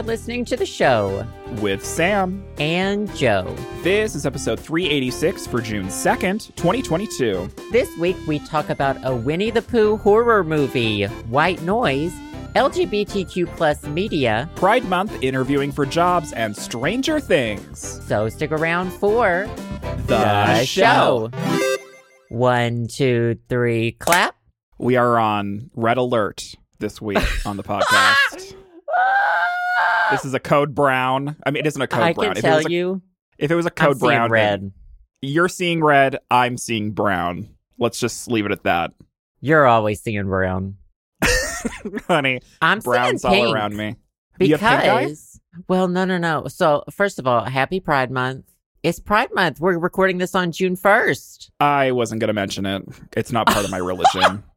You're listening to the show with Sam. and Joe. This is episode 386 for June 2nd, 2022. This week we talk about a Winnie the Pooh horror movie, White Noise, LGBTQ plus media. Pride Month interviewing for jobs and Stranger Things. So stick around for The, show. One, two, three, clap. We are on red alert this week on the podcast. This is a code brown. I mean, it isn't a code I brown. can if, tell it was a, you, if it was a I'm code seeing brown, red. you're seeing red. I'm seeing brown. Let's just leave it at that. You're always seeing brown. Honey, I'm brown's seeing pink all around me. You have pink eye? because well, no, no, no. So first of all, happy Pride Month. It's Pride Month. We're recording this on June first. I wasn't going to mention it. It's not part of my religion.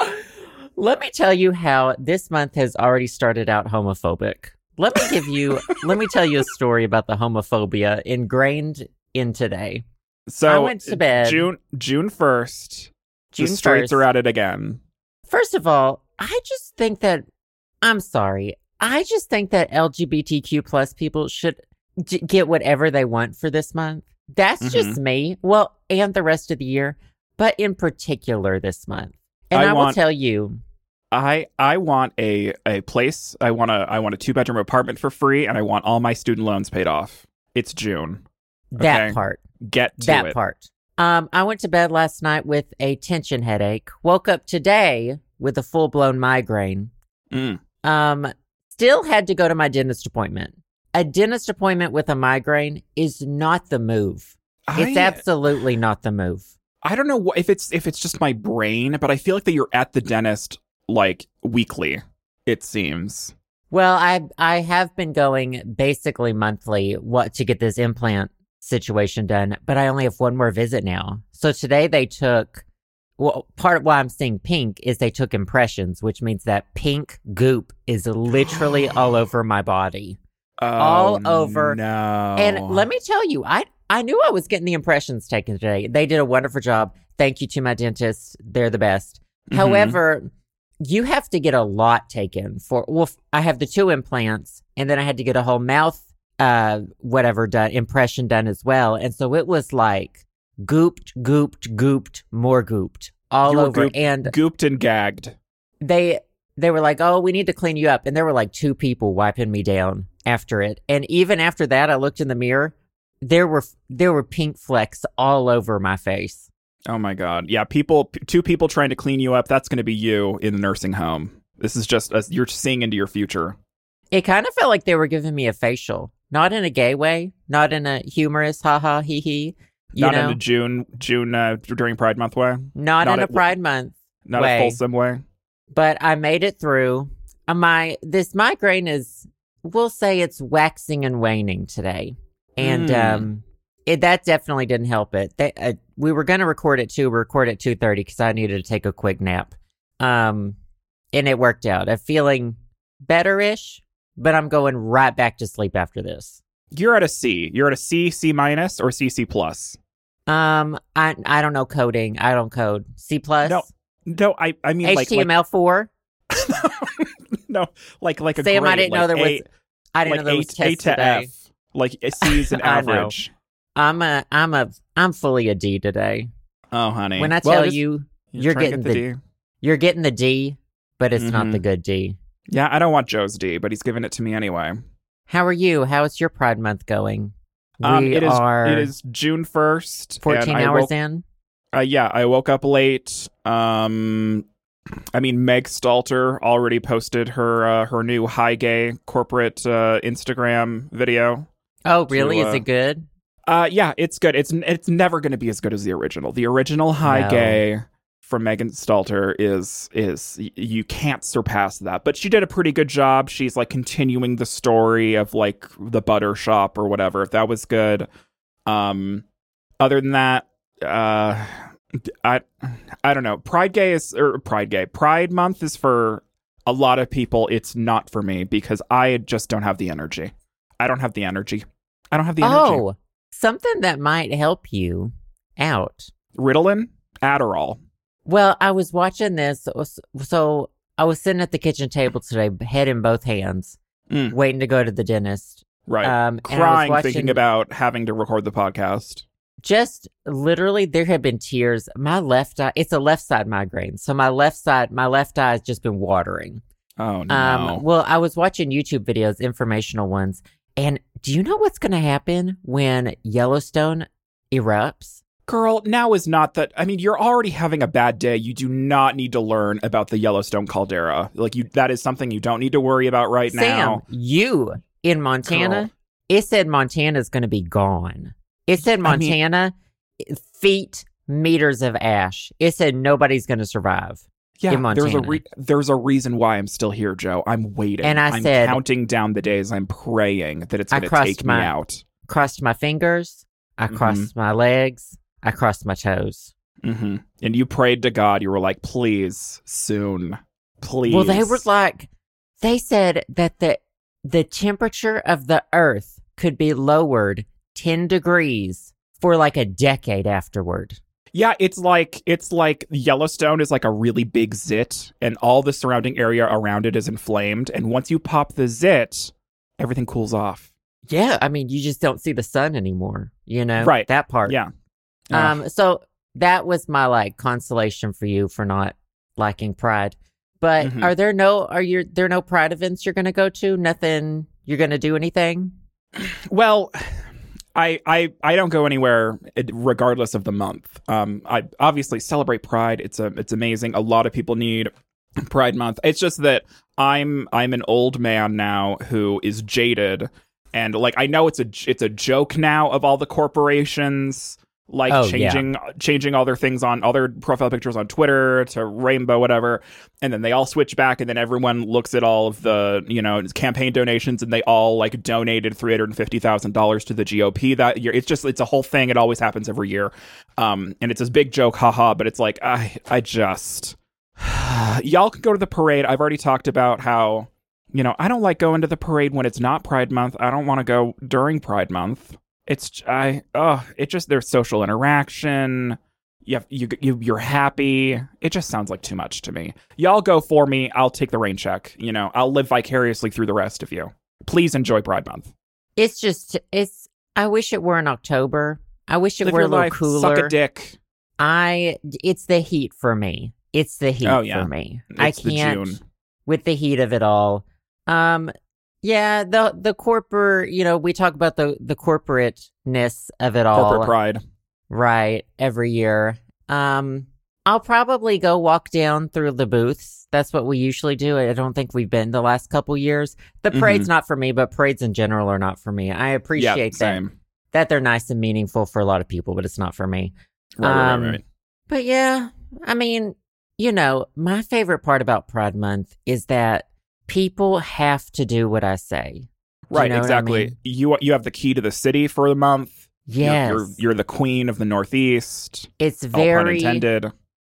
Let me tell you how this month has already started out homophobic. Let me give you, let me tell you a story about the homophobia ingrained in today. So I went to bed. June June first. June the streets 1st. are at it again. First of all, I just think that, I'm sorry, I just think that LGBTQ plus people should d- get whatever they want for this month. That's Mm-hmm. just me. Well, and the rest of the year, but in particular this month. And I I, will tell you, I I want a a place. I want a I want a two bedroom apartment for free, and I want all my student loans paid off. It's June. that Okay. part. Get to that it. part. Um, I went to bed last night with a tension headache. Woke up today with a full blown migraine. Mm. Um, still had to go to my dentist appointment. A dentist appointment with a migraine is not the move. It's absolutely not the move. I don't know if it's if it's just my brain, but I feel like that you're at the dentist like weekly. It seems. Well, I I have been going basically monthly what to get this implant situation done, but I only have one more visit now. So today they took well, part of why I'm seeing pink is they took impressions, which means that pink goop is literally all over my body. All Oh, over. No. And let me tell you, I I knew I was getting the impressions taken today. They did a wonderful job. Thank you to my dentist. They're the best. Mhm. However, you have to get a lot taken for well, I have the two implants and then I had to get a whole mouth uh whatever done impression done as well. And so it was like gooped, gooped, gooped, more gooped all You over and gooped and gagged. they they were like, "Oh, we need to clean you up." And there were like two people wiping me down after it. And even after that, I looked in the mirror. There were there were pink flecks all over my face. Oh my god. Yeah, people two people trying to clean you up, that's going to be you in the nursing home. This is just a, you're seeing into your future. It kind of felt like they were giving me a facial, not in a gay way, not in a humorous ha ha he he, not know, in a June June uh, during Pride Month way, not, not in a at- Pride Month. not Way. a fulsome way. But I made it through. Uh, My this migraine is, we'll say, it's waxing and waning today, and Mm. um, it that definitely didn't help it. They, uh, we were going to record at two, record at two thirty because I needed to take a quick nap, um, and it worked out. I'm feeling better-ish, but I'm going right back to sleep after this. You're at a C. You're at a C, C minus, or C, C plus. Um, I I don't know coding. I don't code. C plus. No, No, I I mean like HTML four. no like like a Sam, I didn't know like there was. A, I didn't like know there A, was A to today. F. Like C is an know. average. I'm a I'm a I'm fully a D today. Oh, honey. When I Well, tell just- you you're to getting get the- you're getting the D, but it's not Mhm. the good D. Yeah, I don't want Joe's D, but he's giving it to me anyway. How are you? How's your Pride Month going? Um, we it is are it is June first. 14 I hours woke, in. Uh, yeah, I woke up late. Um, I mean, Meg Stalter already posted her uh, her new high gay corporate uh, Instagram video. Oh, really? uh, Is it good? Uh, yeah, it's good. It's it's never going to be as good as the original. The original high No. gay from Megan Stalter is is you can't surpass that. But she did a pretty good job. She's like continuing the story of like the butter shop or whatever. If that was good. Um, other than that, uh, I I don't know. Pride Gay is or Pride Gay Pride Month is for a lot of people. It's not for me because I just don't have the energy. I don't have the energy. I don't have the energy. Oh, something that might help you out. Ritalin, Adderall. Well, I was watching this. So I was sitting at the kitchen table today, head in both hands, Mm. waiting to go to the dentist. Right. Um, and I was Crying, watching- thinking about having to record the podcast. just literally there have been tears my left eye it's a left side migraine so my left side my left eye has just been watering Oh no. um well i was watching youtube videos informational ones and do you know what's going to happen when yellowstone erupts Girl, now is not that. I mean, you're already having a bad day. You do not need to learn about the Yellowstone caldera. Like you, that is something you don't need to worry about right now. sam now. you in montana Girl. it said montana's going to be gone it said I mean- montana feet meters of ash it said nobody's going to survive Yeah, there's a re- there's a reason why I'm still here, Joe. I'm waiting. And I I'm said- counting down the days. I'm praying that it's going to take my- me out. crossed my fingers, I Mm-hmm. crossed my legs, I crossed my toes. hmm And you prayed to God. You were like, "Please, soon, please." Well, they were like, they said that the the temperature of the Earth could be lowered ten degrees for like a decade afterward. Yeah, it's like it's like Yellowstone is like a really big zit, and all the surrounding area around it is inflamed. And once you pop the zit, everything cools off. Yeah, I mean, you just don't see the sun anymore. You know, Right. That part. Yeah. Um. So that was my like consolation for you for not liking Pride. But Mhm. are there no are you there no Pride events you're gonna go to? Nothing. You're gonna do anything? Well, I I I don't go anywhere eh, regardless of the month. Um, I obviously celebrate Pride. It's a it's amazing. A lot of people need Pride Month. It's just that I'm I'm an old man now who is jaded, and like I know it's a it's a joke now of all the corporations like Oh, yeah. changing changing all their things on all their profile pictures on Twitter to rainbow whatever. And then they all switch back and then everyone looks at all of the you know campaign donations and they all like donated $350,000 to the GOP that year. It's just it's a whole thing. It always happens every year. Um and it's this big joke haha but it's like I I just y'all can go to the parade. I've already talked about how you know I don't like going to the parade when it's not Pride month. I don't want to go during Pride month it's I oh it just there's social interaction you, have, you you you're happy it just sounds like too much to me y'all go for me I'll take the rain check you know I'll live vicariously through the rest of you please enjoy Pride Month It's just it's I wish it were in October. I wish it live were a little life cooler. suck a dick I it's the heat for me. It's the heat Oh, yeah. for me. it's I can't June with the heat of it all. Um yeah, the the corporate, you know, we talk about the the corporateness of it all. corporate pride Right, every year. Um I'll probably go walk down through the booths. That's what we usually do. I don't think we've been the last couple years. The parade's not for me, but parades in general are not for me. I yeah appreciate that that they're nice and meaningful for a lot of people, but it's not for me. right, right, Um, right, right. But yeah, I mean, you know, my favorite part about Pride Month is that people have to do what I say. Do you right know what I exactly mean? you you have the key to the city for the month Yes, you're, you're the queen of the northeast it's all very intended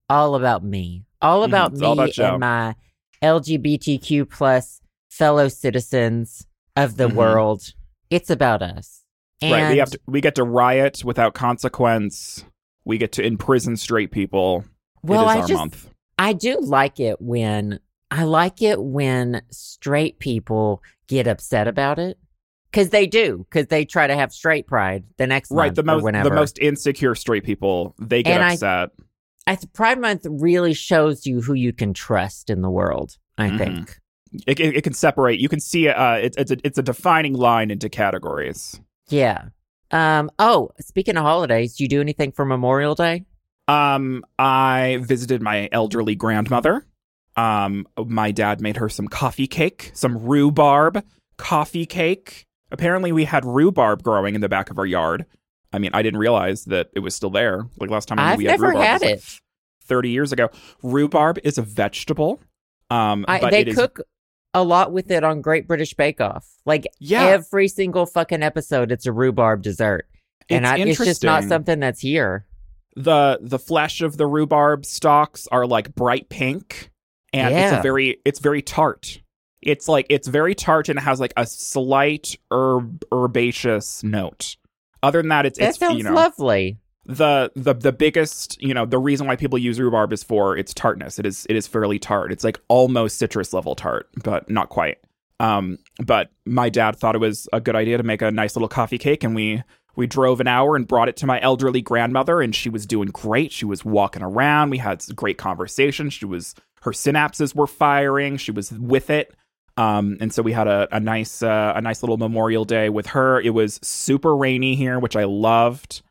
all about me, all Mhm, about it's me all about and my LGBTQ plus fellow citizens of the Mhm. world. It's about us. And right we have to, we get to riot without consequence we get to imprison straight people well, I just month I do like it when I like it when straight people get upset about it because they do because they try to have straight pride the next right the or most whenever. the most insecure straight people they get And upset I th- Pride Month really shows you who you can trust in the world. I Mhm. think. it, it, it can separate you can see uh it's it's a, it's a defining line into categories Yeah. Um. Oh, speaking of holidays, do you do anything for Memorial Day? um i visited my elderly grandmother um my dad made her some coffee cake some rhubarb coffee cake. Apparently we had rhubarb growing in the back of our yard. I mean i didn't realize that it was still there. Like last time I knew I've we had never rhubarb had was, like, it. 30 years ago. Rhubarb is a vegetable um I, but they it is cook a lot with it on Great British Bake Off. Like yeah. every single fucking episode, it's a rhubarb dessert, and it's I, it's just not something that's here. the the flesh of the rhubarb stalks are like bright pink and it's Yeah. a very it's very tart it's like it's very tart and it has like a slight herb herbaceous note other than that it's That it's sounds you know lovely. the the the biggest you know the reason why people use rhubarb is for its tartness it is it is fairly tart it's like almost citrus level tart but not quite Um, but my dad thought it was a good idea to make a nice little coffee cake, and we we drove an hour and brought it to my elderly grandmother, and she was doing great. She was walking around. We had great conversation. She was her synapses were firing. She was with it. Um, and so we had a, a nice uh, a nice little Memorial Day with her. It was super rainy here, which I loved.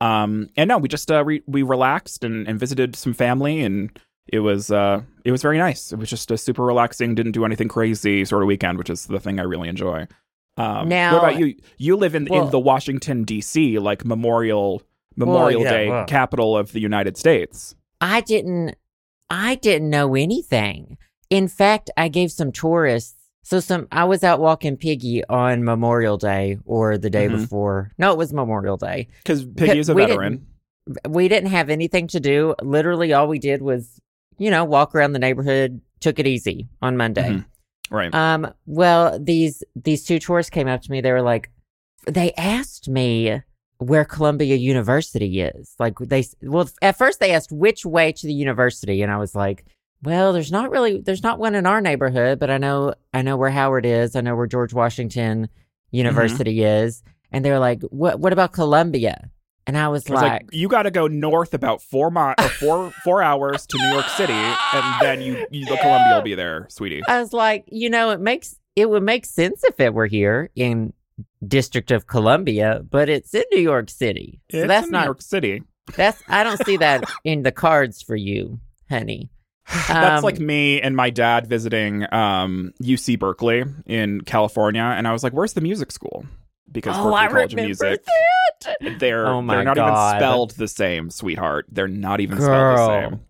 Um, and no, we just uh, re- we relaxed and, and visited some family, and it was uh, it was very nice. It was just a super relaxing, didn't do anything crazy sort of weekend, which is the thing I really enjoy. Um, Now- what about you? You live in Well- in the Washington D.C. like Memorial Memorial yeah, Day well. capital of the United States. I didn't I didn't know anything. In fact, I gave some tourists so some I was out walking Piggy on Memorial Day or the day Mhm. before. No, it was Memorial Day. Because Piggy is a we veteran. We didn't have anything to do. Literally all we did was, you know, walk around the neighborhood, took it easy on Monday. Mhm. Right. Um, well, these these two tourists came up to me. They were like, they asked me where Columbia University is. Like they, well, at first they asked which way to the university, and I was like, well, there's not really, there's not one in our neighborhood, but I know, I know where Howard is. I know where George Washington mm-hmm. University is. And they were like, what, what about Columbia? And I was, I was like, like, you got to go north about four mi- or four four hours to New York City, and then you, you the Columbia will be there, sweetie. I was like, you know, it makes it would make sense if it were here in District of Columbia, but it's in New York City. So It's that's in not New York City. that's I don't see that in the cards for you, honey. That's Um, like me and my dad visiting um, UC Berkeley in California, and I was like, "Where's the music school?" Because Oh, Berkeley I College of remember Music, that. they're Oh they're not God. even spelled the same, sweetheart. They're not even Girl. spelled the same.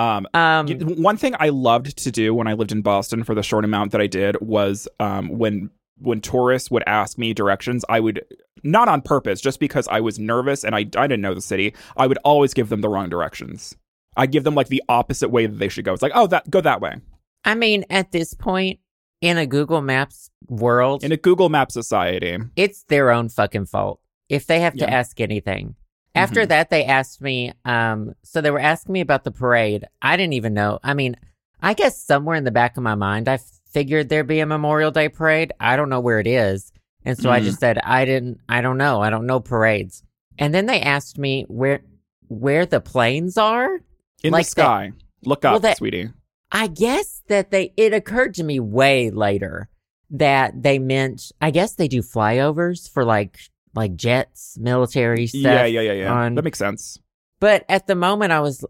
Um, Um, One thing I loved to do when I lived in Boston for the short amount that I did was um, when when tourists would ask me directions, I would not on purpose, just because I was nervous and I, I didn't know the city. I would always give them the wrong directions. I give them like the opposite way that they should go. It's like, oh, that go that way. I mean, at this point in a Google Maps world, In a Google Map society, it's their own fucking fault if they have to Yeah. Mm-hmm. ask anything. After that, they asked me. Um, so they were asking me about the parade. I didn't even know. I mean, I guess somewhere in the back of my mind, I figured there'd be a Memorial Day parade. I don't know where it is, and so I Mhm. just said I didn't. I don't know. I don't know parades. And then they asked me where where the planes are. in Like the sky, look up, Well, that- sweetie. I guess that they, it occurred to me way later that they meant, I guess they do flyovers for like, like jets, military stuff. Yeah, yeah, yeah, yeah. on- that makes sense. But at the moment I was,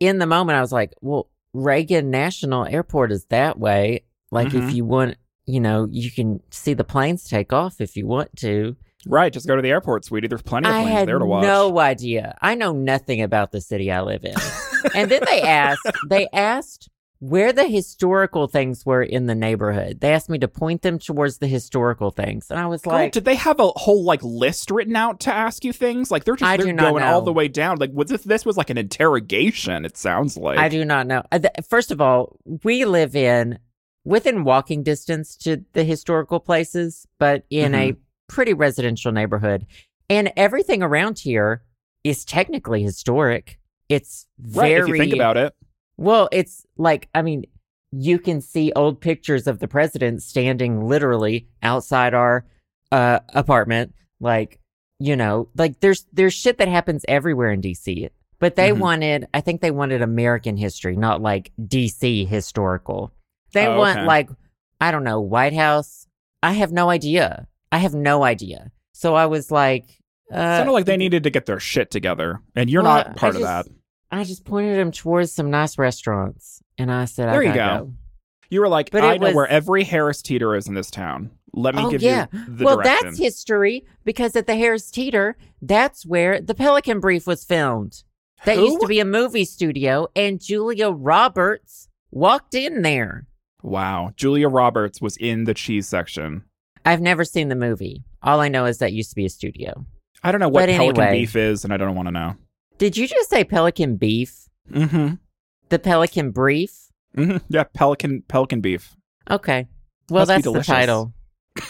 in the moment I was like, well, Reagan National Airport is that way. Like if Mhm. you want, you know, you can see the planes take off if you want to. Right, just go to the airport, sweetie. There's plenty of planes there to watch. no idea. I know nothing about the city I live in. and then they asked, they asked where the historical things were in the neighborhood. They asked me to point them towards the historical things, and I was Girl, like, did they have a whole like list written out to ask you things? Like they're just I they're going all the way down. Like was this this was like an interrogation? It sounds like. I do not know. Uh, First of all, we live in within walking distance to the historical places, but in a Mm-hmm. pretty residential neighborhood, and everything around here is technically historic. It's Right, very if you think about it. Well, it's like, I mean, you can see old pictures of the president standing literally outside our uh, apartment. Like, you know, like there's there's shit that happens everywhere in DC. But they Mhm. wanted, I think they wanted American history, not like DC historical. They Oh, want okay. like, I don't know, White House. I have no idea. I have no idea. So I was like, uh, sounded like they needed to get their shit together, and you're well, not part I of that. I just pointed him towards some nice restaurants, and I said, There I you gotta go. You were like, But I know was- where every Harris Teeter is in this town. Let me Oh, give yeah. you the well, direction. that's history because at the Harris Teeter, that's where the Pelican Brief was filmed. That Who? used to be a movie studio, and Julia Roberts walked in there. Wow, Julia Roberts was in the cheese section. I've never seen the movie. All I know is that used to be a studio. I don't know what But Pelican anyway. beef is, and I don't want to know. Did you just say Pelican Beef? Mm-hmm. The Pelican Brief? Mm-hmm. Yeah, Pelican Pelican beef. Okay. Well, Must that's the title.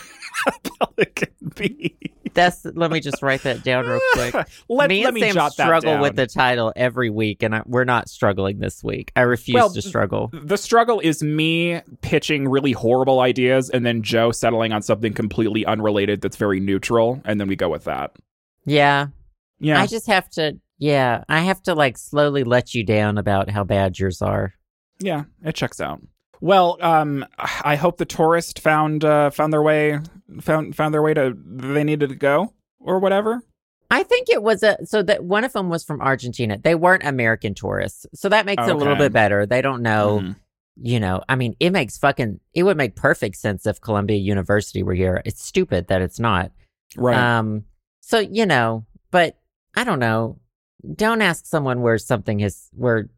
Pelican beef. That's let me just write that down real quick. let, me let and me Sam jot that struggle with the title every week, and I, we're not struggling this week. I refuse Well, to struggle. the struggle is me pitching really horrible ideas and then Joe settling on something completely unrelated that's very neutral, and then we go with that. Yeah, Yeah. I just have to. Yeah, I have to like slowly let you down about how bad yours are. Yeah, it checks out. Well, um, I hope the tourist found uh, found their way found found their way to they needed to go or whatever. I think it was a so that one of them was from Argentina. They weren't American tourists, so that makes it a little bit better. They don't know, Mhm. you know. I mean, it makes fucking it would make perfect sense if Columbia University were here. It's stupid that it's not. Right. Um, so you know, but I don't know. Don't ask someone where something is where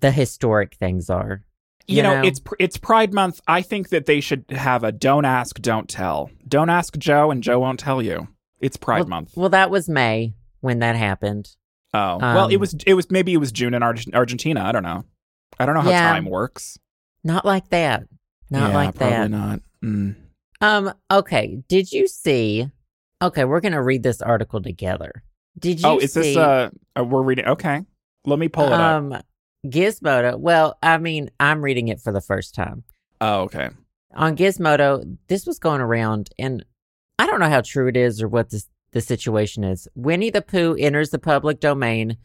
the historic things are. You, you know, know? it's it's Pride Month. I think that they should have a don't ask, don't tell. Don't ask Joe, and Joe won't tell you. It's Pride Month. Well, that was May when that happened. Oh, well, it um, was it was maybe it was June in Arg- Argentina. I don't know. I don't know how Yeah. time works. Not like that. Not yeah, like probably that. not. Mm. Um. Okay. Did you see? Okay, we're gonna read this article together. Did you? Oh, is this see, uh, uh? We're reading. Okay, let me pull it up. Gizmodo? Well, I mean, I'm reading it for the first time Oh, okay. on Gizmodo. This was going around, and I don't know how true it is or what this the situation is. Winnie the Pooh enters the public domain,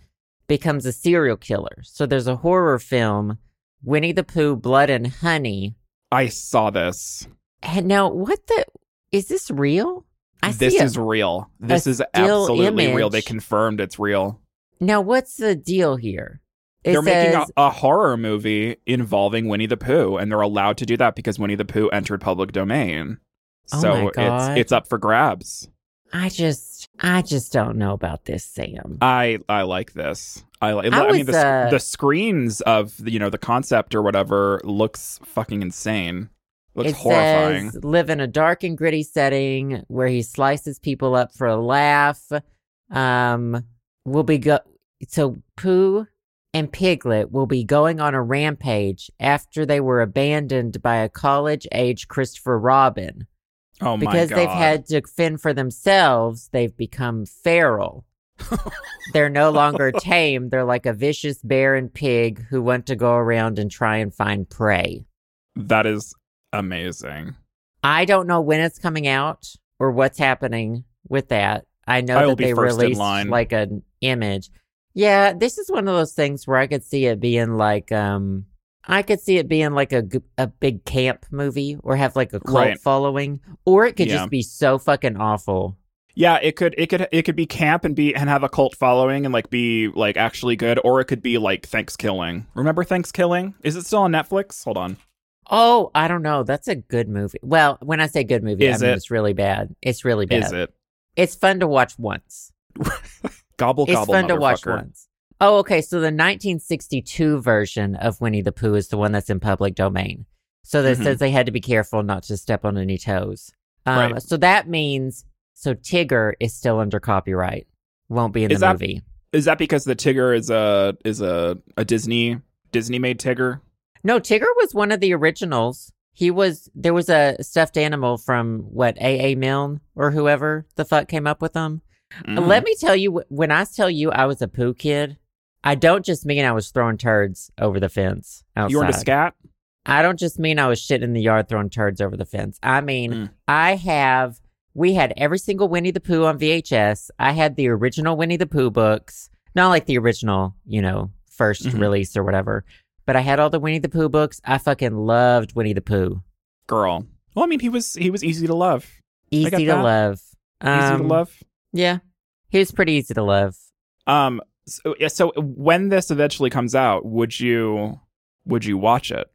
becomes a serial killer. So there's a horror film, Winnie the Pooh: Blood and Honey. I saw this. And now, what the is this real? I this see a- is real. This is absolutely real. They confirmed it's real. Now, what's the deal here? They're making a, a horror movie involving Winnie the Pooh, and they're allowed to do that because Winnie the Pooh entered public domain. Oh So it's it's up for grabs. I just, I just don't know about this, Sam. I I like this. I. I I, mean, the, uh, the screens of the, you know the concept or whatever looks fucking insane. Looks it horrifying. says live in a dark and gritty setting where he slices people up for a laugh. Um, will be go so Pooh and Piglet will be going on a rampage after they were abandoned by a college-age Christopher Robin. oh my because they've had to fend for themselves, they've become feral. They're no longer tame. They're like a vicious bear and pig who want to go around and try and find prey. that is amazing. I don't know when it's coming out or what's happening with that. I know I that they released like an image. Yeah, this is one of those things where I could see it being like um I could see it being like a a big camp movie or have like a cult Right. following or it could Yeah. just be so fucking awful. Yeah, it could it could it could be camp and be and have a cult following and like be like actually good, or it could be like Thanksgiving. Remember Thanksgiving? Is it still on Netflix? Hold on. Oh, I don't know. That's a good movie. Well, when I say good movie, Is I mean it? it's really bad. It's really bad. Is it It's fun to watch once. gobble It's gobble? fun to watch once. Oh, okay. So the 1962 version of Winnie the Pooh is the one that's in public domain. So that Mhm. says they had to be careful not to step on any toes. Um, Right. So that means so Tigger is still under copyright. Won't be in Is the that- movie. Is that because the Tigger is a is a a Disney Disney made Tigger? No, Tigger was one of the originals. He was there was a stuffed animal from what A. A. Milne or whoever the fuck came up with them. Mhm. Let me tell you, when I tell you I was a poo kid, I don't just mean I was throwing turds over the fence outside. you were into scat. I don't just mean I was shitting in the yard throwing turds over the fence. I mean, Mm. I have, we had every single Winnie the Pooh on VHS. I had the original Winnie the Pooh books, not like the original, you know, 1st Mhm. release or whatever, but I had all the Winnie the Pooh books. I fucking loved Winnie the Pooh. Girl. Well, I mean, he was he was easy to love. Easy to that. love. Easy to Um, love. Yeah. He was pretty easy to love. Um. So, so when this eventually comes out, would you would you watch it?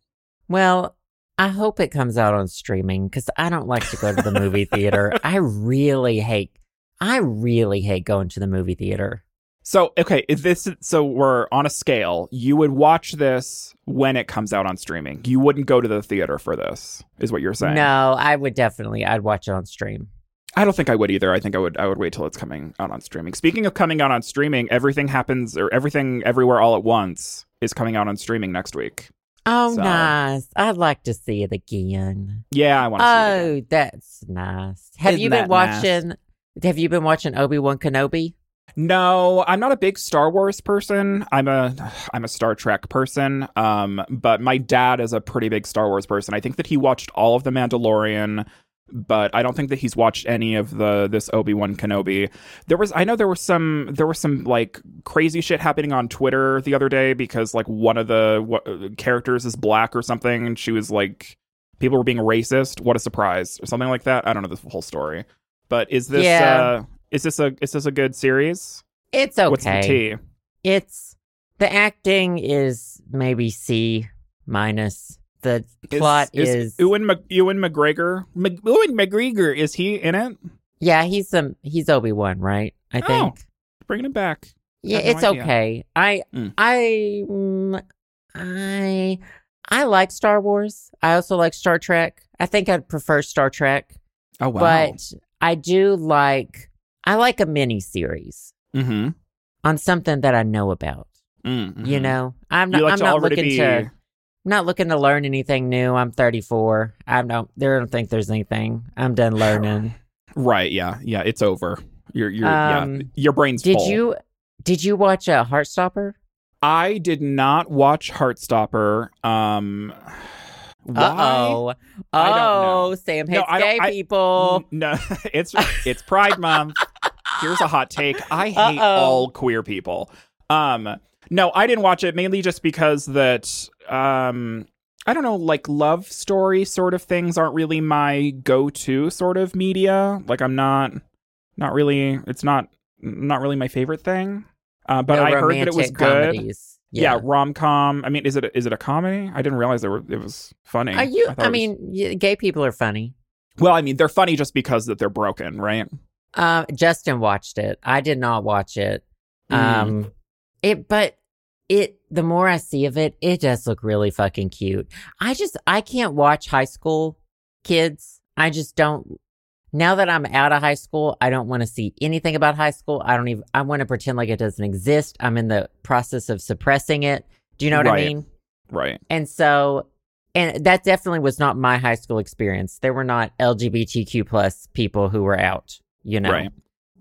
Well, I hope it comes out on streaming because I don't like to go to the movie theater. I really hate, I really hate going to the movie theater. So okay, if this so we're on a scale. You would watch this when it comes out on streaming. You wouldn't go to the theater for this, is what you're saying? No, I would definitely, I'd watch it on stream. I don't think I would either. I think I would I would wait till it's coming out on streaming. Speaking of coming out on streaming, everything happens or everything everywhere all at once is coming out on streaming next week. Oh, So- nice. I'd like to see it again. Yeah, I want to see it. Oh, that's nice. Have Isn't you been that nice? watching? Have you been watching Obi Wan Kenobi? No, I'm not a big Star Wars person. I'm a I'm a Star Trek person. Um, but my dad is a pretty big Star Wars person. I think that he watched all of The Mandalorian, but I don't think that he's watched any of the this Obi Wan Kenobi. There was I know there was some there was some like crazy shit happening on Twitter the other day because like one of the what, characters is black or something, and she was like people were being racist. What a surprise or something like that. I don't know the whole story, but is this Yeah. uh, is this a is this a good series? It's okay. What's the T? It's the acting is maybe C minus. The plot is, Ewan, Mc, Ewan McGregor. Mc, Ewan McGregor is he in it? yeah, he's some he's Obi Wan, right? I Oh, think. Bringing him back. Yeah, no it's idea. okay. I Mm. I mm, I I like Star Wars. I also like Star Trek. I think I'd prefer Star Trek, Oh wow. but I do like I like a mini series mm-hmm. on something that I know about. mm You know, I'm not like I'm not looking be. to I'm not looking to learn anything new. I'm 34. I don't there don't think there's anything. I'm done learning. Right. Yeah. Yeah. It's over. Your your Um, yeah. Your brain's Did full. you did you watch uh, Heartstopper? I did not watch Heartstopper. Um. Why? Oh. I. Oh, Sam hates I don't- gay I- people. No, it's it's Pride Month. Here's a hot take. I hate Uh-oh. all queer people. Um, no, I didn't watch it mainly just because that um, I don't know, like love story sort of things aren't really my go-to sort of media. Like I'm not, not really. It's not not really my favorite thing. Uh, but No I heard that it was romantic good. comedies. Yeah, Yeah. rom com. I mean, is it is it a comedy? I didn't realize there were, it was funny. Are you? thought I, it was- mean, gay people are funny. well, I mean, they're funny just because that they're broken, right? Um, Justin watched it. I did not watch it. Mm. Um, it, but it. The more I see of it, it does look really fucking cute. I just, I can't watch high school kids. I just don't. Now that I'm out of high school, I don't want to see anything about high school. I don't even. I want to pretend like it doesn't exist. I'm in the process of suppressing it. Do you know what I mean? Right. And so, and that definitely was not my high school experience. There were not LGBTQ plus people who were out. You know, Right.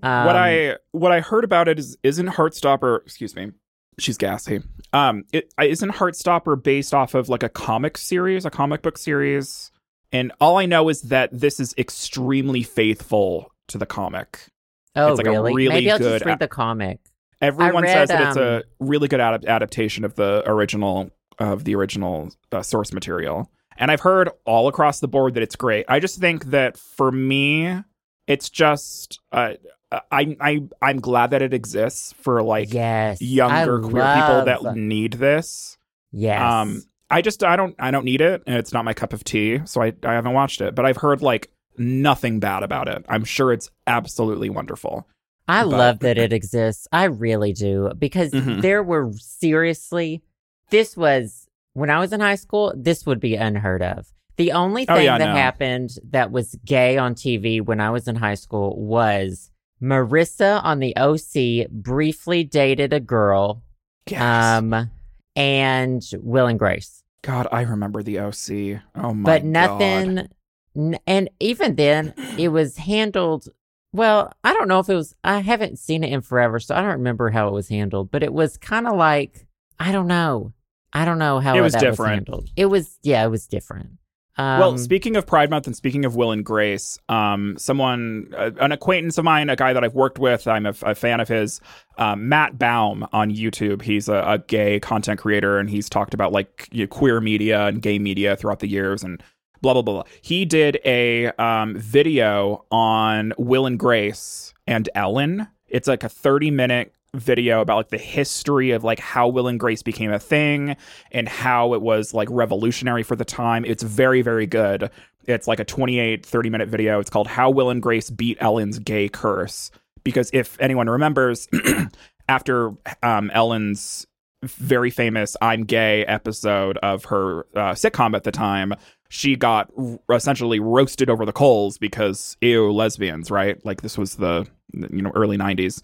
Um, what I what I heard about it is isn't Heartstopper. Excuse me, she's gassy. Um, it isn't Heartstopper based off of like a comic series, a comic book series, and all I know is that this is extremely faithful to the comic. Oh, it's like a really? really Maybe I'll good just read the comic. Everyone read, says that it's a um, really good adap- adaptation of the original of the original uh, source material, and I've heard all across the board that it's great. I just think that for me, it's just uh, I I I'm glad that it exists for like yes, younger I queer people that need this. yes. Um, I just I don't I don't need it, and it's not my cup of tea, so I I haven't watched it. But I've heard like nothing bad about it. I'm sure it's absolutely wonderful. I but- love that it exists. I really do because Mhm. there were seriously, this was when I was in high school. This would be unheard of. The only Oh, thing yeah, that no. happened that was gay on TV when I was in high school was Marissa on the OC briefly dated a girl, Yes. um, and Will and Grace. God, I remember the OC. Oh my god. but nothing n- and even then it was handled well i don't know if it was i haven't seen it in forever so i don't remember how it was handled but it was kind of like i don't know i don't know how It was different. handled it was yeah it was different um, well, speaking of Pride Month and speaking of Will and Grace, um, someone, uh, an acquaintance of mine, a guy that I've worked with, I'm a, f- a fan of his, um, Matt Baume on YouTube. He's a, a gay content creator, and he's talked about like you know, queer media and gay media throughout the years, and blah blah blah. blah. He did a um, video on Will and Grace and Ellen. It's like a 30 minute video about like the history of like how Will and Grace became a thing and how it was like revolutionary for the time. It's very, very good. It's like a 28, 30 minute video. It's called How Will and Grace Beat Ellen's Gay Curse. Because if anyone remembers, after um, Ellen's very famous I'm gay episode of her uh, sitcom at the time, she got r- essentially roasted over the coals because ew, lesbians, right? Like this was the you know early 90s.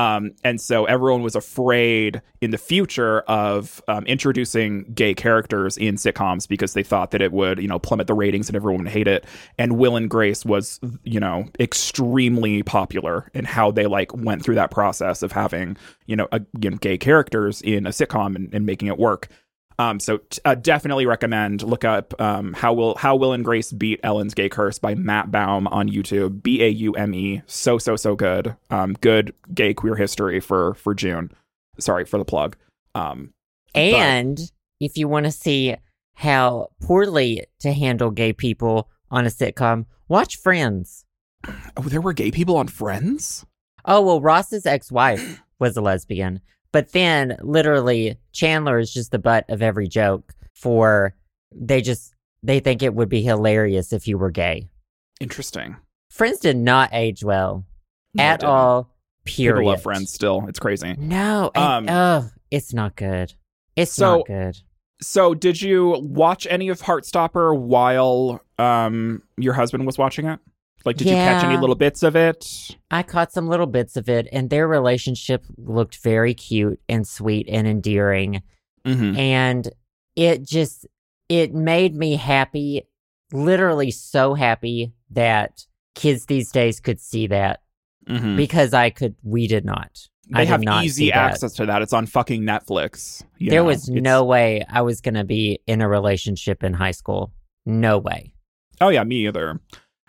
Um, and so everyone was afraid in the future of um, introducing gay characters in sitcoms because they thought that it would, you know, plummet the ratings and everyone would hate it. And Will and Grace was, you know, extremely popular in how they like went through that process of having, you know, a, you know gay characters in a sitcom and, and making it work. Um, so t- uh, definitely recommend look up um, how will how Will and Grace beat Ellen's gay curse by Matt Baume on YouTube. B A U M E. So so so good. Um, good gay queer history for for June. Sorry for the plug. Um, And if you want to see how poorly to handle gay people on a sitcom, watch Friends. oh, there were gay people on Friends. Oh, well, Ross's ex wife was a lesbian. But then literally Chandler is just the butt of every joke for they just they think it would be hilarious if you were gay. Interesting. Friends did not age well No, at all. Period. People love Friends still. It's crazy. No, Um, and, oh, it's not good. It's so- not good. So, did you watch any of Heartstopper while um your husband was watching it? Like, did you catch any little bits of it? I caught some little bits of it, and their relationship looked very cute and sweet and endearing. Mm-hmm. and it just it made me happy literally so happy that kids these days could see that Mm-hmm. because i could we did not I They did have not easy access to that. It's on fucking Netflix. you there know? was no way i was going to be in a relationship in high school no way Oh yeah, me either.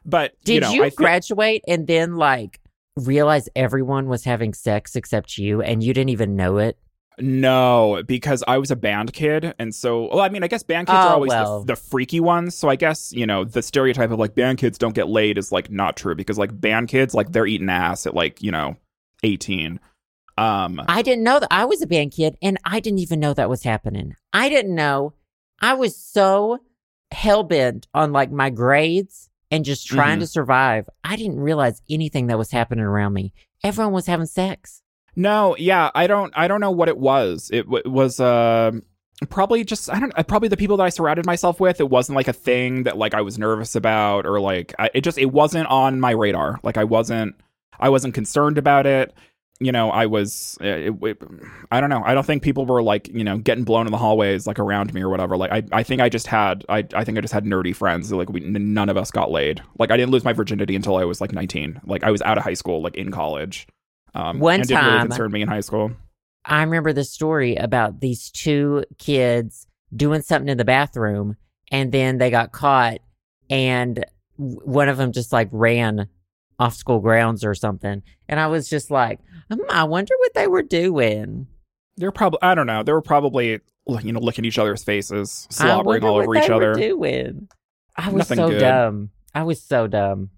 But did you, you, know, I thi- graduate and then like realize everyone was having sex except you and you didn't even know it No, because I was a band kid, and so well, I mean, I guess band kids Oh, are always well. the, the freaky ones. So I guess you know the stereotype of like band kids don't get laid is like not true because like band kids like they're eating ass at like you know eighteen. Um, I didn't know that I was a band kid and I didn't even know that was happening. I didn't know. I was so hell bent on like my grades and just trying Mhm. to survive. I didn't realize anything that was happening around me. Everyone was having sex. no, yeah, I don't, I don't know what it was. It, w- was uh, probably just I don't, uh, probably the people that I surrounded myself with. It wasn't like a thing that like I was nervous about or like I, it just it wasn't on my radar. Like I wasn't, I wasn't concerned about it. You know, I was, uh, it, it, I don't know. I don't think people were like, you know, getting blown in the hallways like around me or whatever. Like, I, I think I just had, I, I think I just had nerdy friends. Like, we, none of us got laid. Like, I didn't lose my virginity until I was like 19. Like, I was out of high school, like in college. Um, One didn't really time- concern me in high school. I remember the story about these two kids doing something in the bathroom and then they got caught and one of them just like ran off school grounds or something. And I was just like, hmm, I wonder what they were doing. They're probably, I don't know. They were probably, you know, licking each other's faces, slobbering all what over they each were other. doing. I was Nothing so good. dumb. I was so dumb.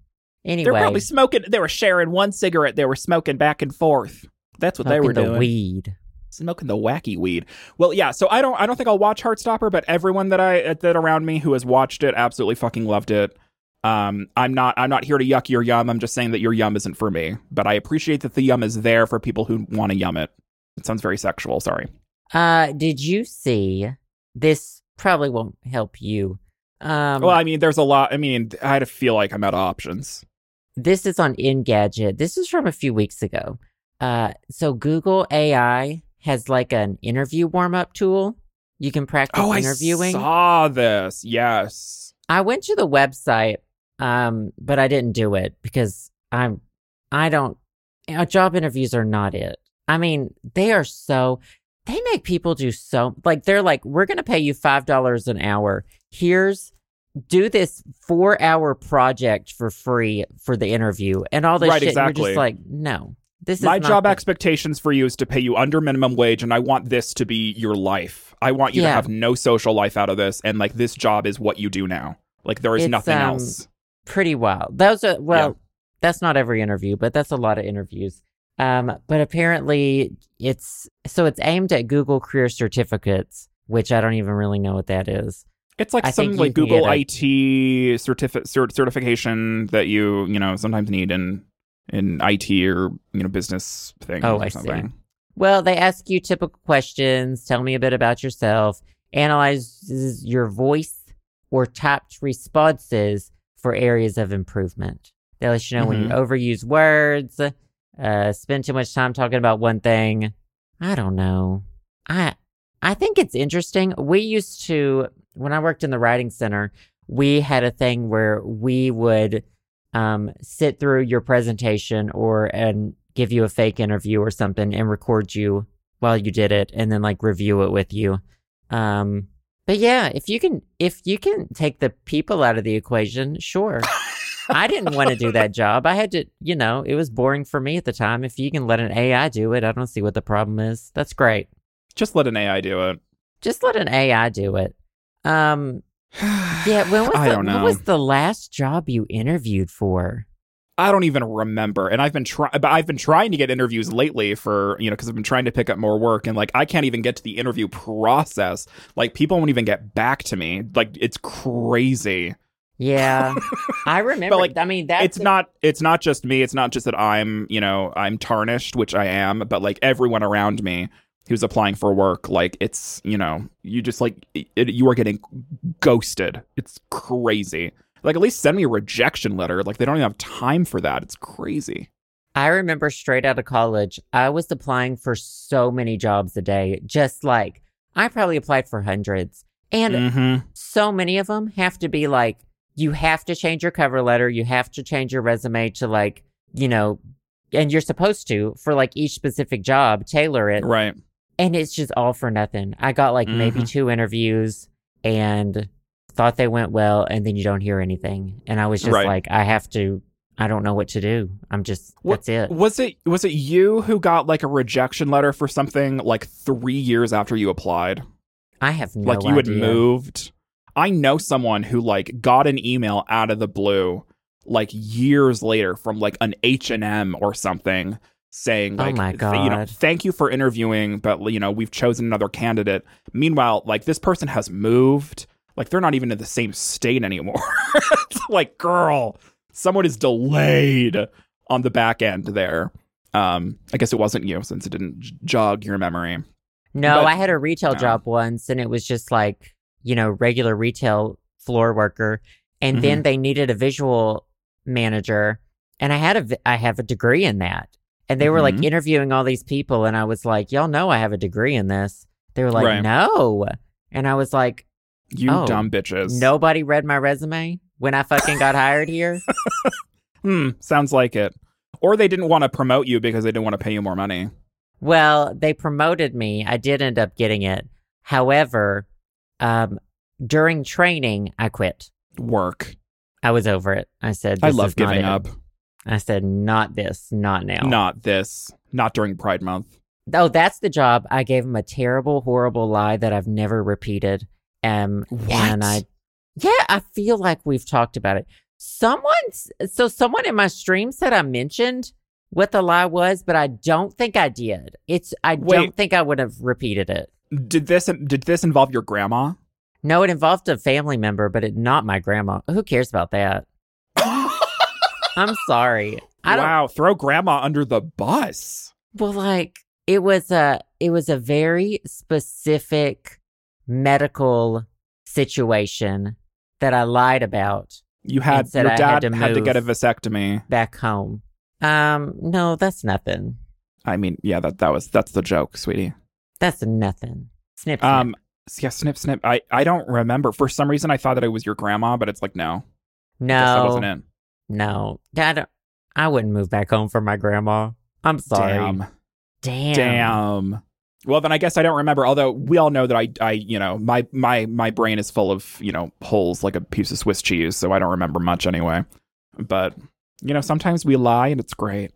Anyway, They're probably smoking. They were sharing one cigarette. They were smoking back and forth. That's what they were the doing. weed. smoking the wacky weed. Well, yeah. So I don't. I don't think I'll watch Heartstopper, but everyone that I that around me who has watched it absolutely fucking loved it. Um, I'm not. I'm not here to yuck your yum. I'm just saying that your yum isn't for me. But I appreciate that the yum is there for people who want to yum it. It sounds very sexual. Sorry. Uh, did you see this? Probably won't help you. Um, well, I mean, there's a lot. I mean, I feel like I'm out of options. This is on Engadget. This is from a few weeks ago. Uh, so Google AI has like an interview warm up tool. You can practice Oh, interviewing. I saw this. Yes. I went to the website, um, but I didn't do it because I'm, I don't, uh, job interviews are not it. I mean, they are so, they make people do so, like, they're like, we're going to pay you $5 an hour. Here's, do this four hour project for free for the interview and all this Right, shit. And You're just like, no, this is My job the- expectations for you is to pay you under minimum wage, and I want this to be your life. I want you to have no social life out of this, and like this job is what you do now. Like there is It's, nothing um, else. Pretty wild. Those are well, Yeah. that's not every interview, but that's a lot of interviews. Um, but apparently it's so it's aimed at Google career certificates, which I don't even really know what that is. It's like I some like Google IT certificate cert- certification that you you know sometimes need in in IT or you know business things Oh, or I see. Well, they ask you typical questions. Tell me a bit about yourself. Analyzes your voice or typed responses for areas of improvement. They let you know when you Mhm. overuse words. uh, spend too much time talking about one thing. I don't know. I I think it's interesting. We used to when I worked in the writing center, we had a thing where we would um, sit through your presentation or and give you a fake interview or something and record you while you did it and then like review it with you. Um, but yeah, if you can if you can take the people out of the equation, sure. I didn't want to do that job. I had to, you know, it was boring for me at the time. If you can let an AI do it, I don't see what the problem is. That's great. Just let an AI do it. Just let an AI do it. Um, yeah. When was I the, don't know. What was the last job you interviewed for? I don't even remember. And I've been trying, but I've been trying to get interviews lately for you know because I've been trying to pick up more work, and like I can't even get to the interview process. Like people won't even get back to me. Like it's crazy. Yeah, I remember. like, I mean, that's it's not. It's not just me. It's not just that I'm you know I'm tarnished, which I am, but like everyone around me who's applying for work, like it's you know you just like it, you are getting ghosted. It's crazy. Like at least send me a rejection letter. Like they don't even have time for that. It's crazy. I remember straight out of college, I was applying for so many jobs a day. Just like I probably applied for hundreds, and Mm-hmm. so many of them have to be like you have to change your cover letter, you have to change your resume to like you know, and you're supposed to for like each specific job tailor it, Right. and it's just all for nothing. I got like maybe Mhm. two interviews and thought they went well, and then you don't hear anything, and I was just Right. like, I have to. I don't know what to do. I'm just What- that's it. Was it was it you who got like a rejection letter for something like three years after you applied? I have no like you had moved. I know someone who like got an email out of the blue like years later from like an H and M or something saying Oh like my th- you know thank you for interviewing but you know we've chosen another candidate. Meanwhile, like this person has moved. Like they're not even in the same state anymore. it's like girl, someone is delayed on the back end there. Um, I guess it wasn't you since it didn't jog your memory. No, But- I had a retail No. job once and it was just like, you know, regular retail floor worker. And then Mm-hmm. they needed a visual manager. And I had a, I have a degree in that. And they were like Mhm. interviewing all these people. And I was like, y'all know I have a degree in this. They were like, Right. no. And I was like, You Oh, dumb bitches. nobody read my resume when I fucking got hired here. Hmm, sounds like it. Or they didn't want to promote you because they didn't want to pay you more money. Well, they promoted me. I did end up getting it. However, um, during training, I quit. Work. I was over it. I said, I "This love is not giving it." up. I said, not this, not now. Not this. Not during Pride Month. Oh, that's the job. I gave him a terrible, horrible lie that I've never repeated. Um, and What? I, yeah, I feel like we've talked about it. Someone, so someone in my stream said I mentioned what the lie was, but I don't think I did. It's, I Wait. don't think I would have repeated it. Did this did this involve your grandma? No, it involved a family member, but it not my grandma. Who cares about that? I'm sorry. I don't. wow, throw grandma under the bus. Well, like it was a it was a very specific medical situation that I lied about You had your dad had had to to, get a vasectomy. back home. Um, no, that's nothing. I mean, yeah, that that was that's the joke, sweetie. That's nothing. Snip. snip. Um yeah, snip snip. I I don't remember. For some reason I thought that it was your grandma, but it's like no. Guess that no, wasn't it. no, dad. I wouldn't move back home for my grandma. I'm sorry. Damn. Damn. Damn. Well, then I guess I don't remember. Although we all know that I, I, you know, my my my brain is full of you know holes like a piece of Swiss cheese, so I don't remember much anyway. But you know, sometimes we lie and it's great.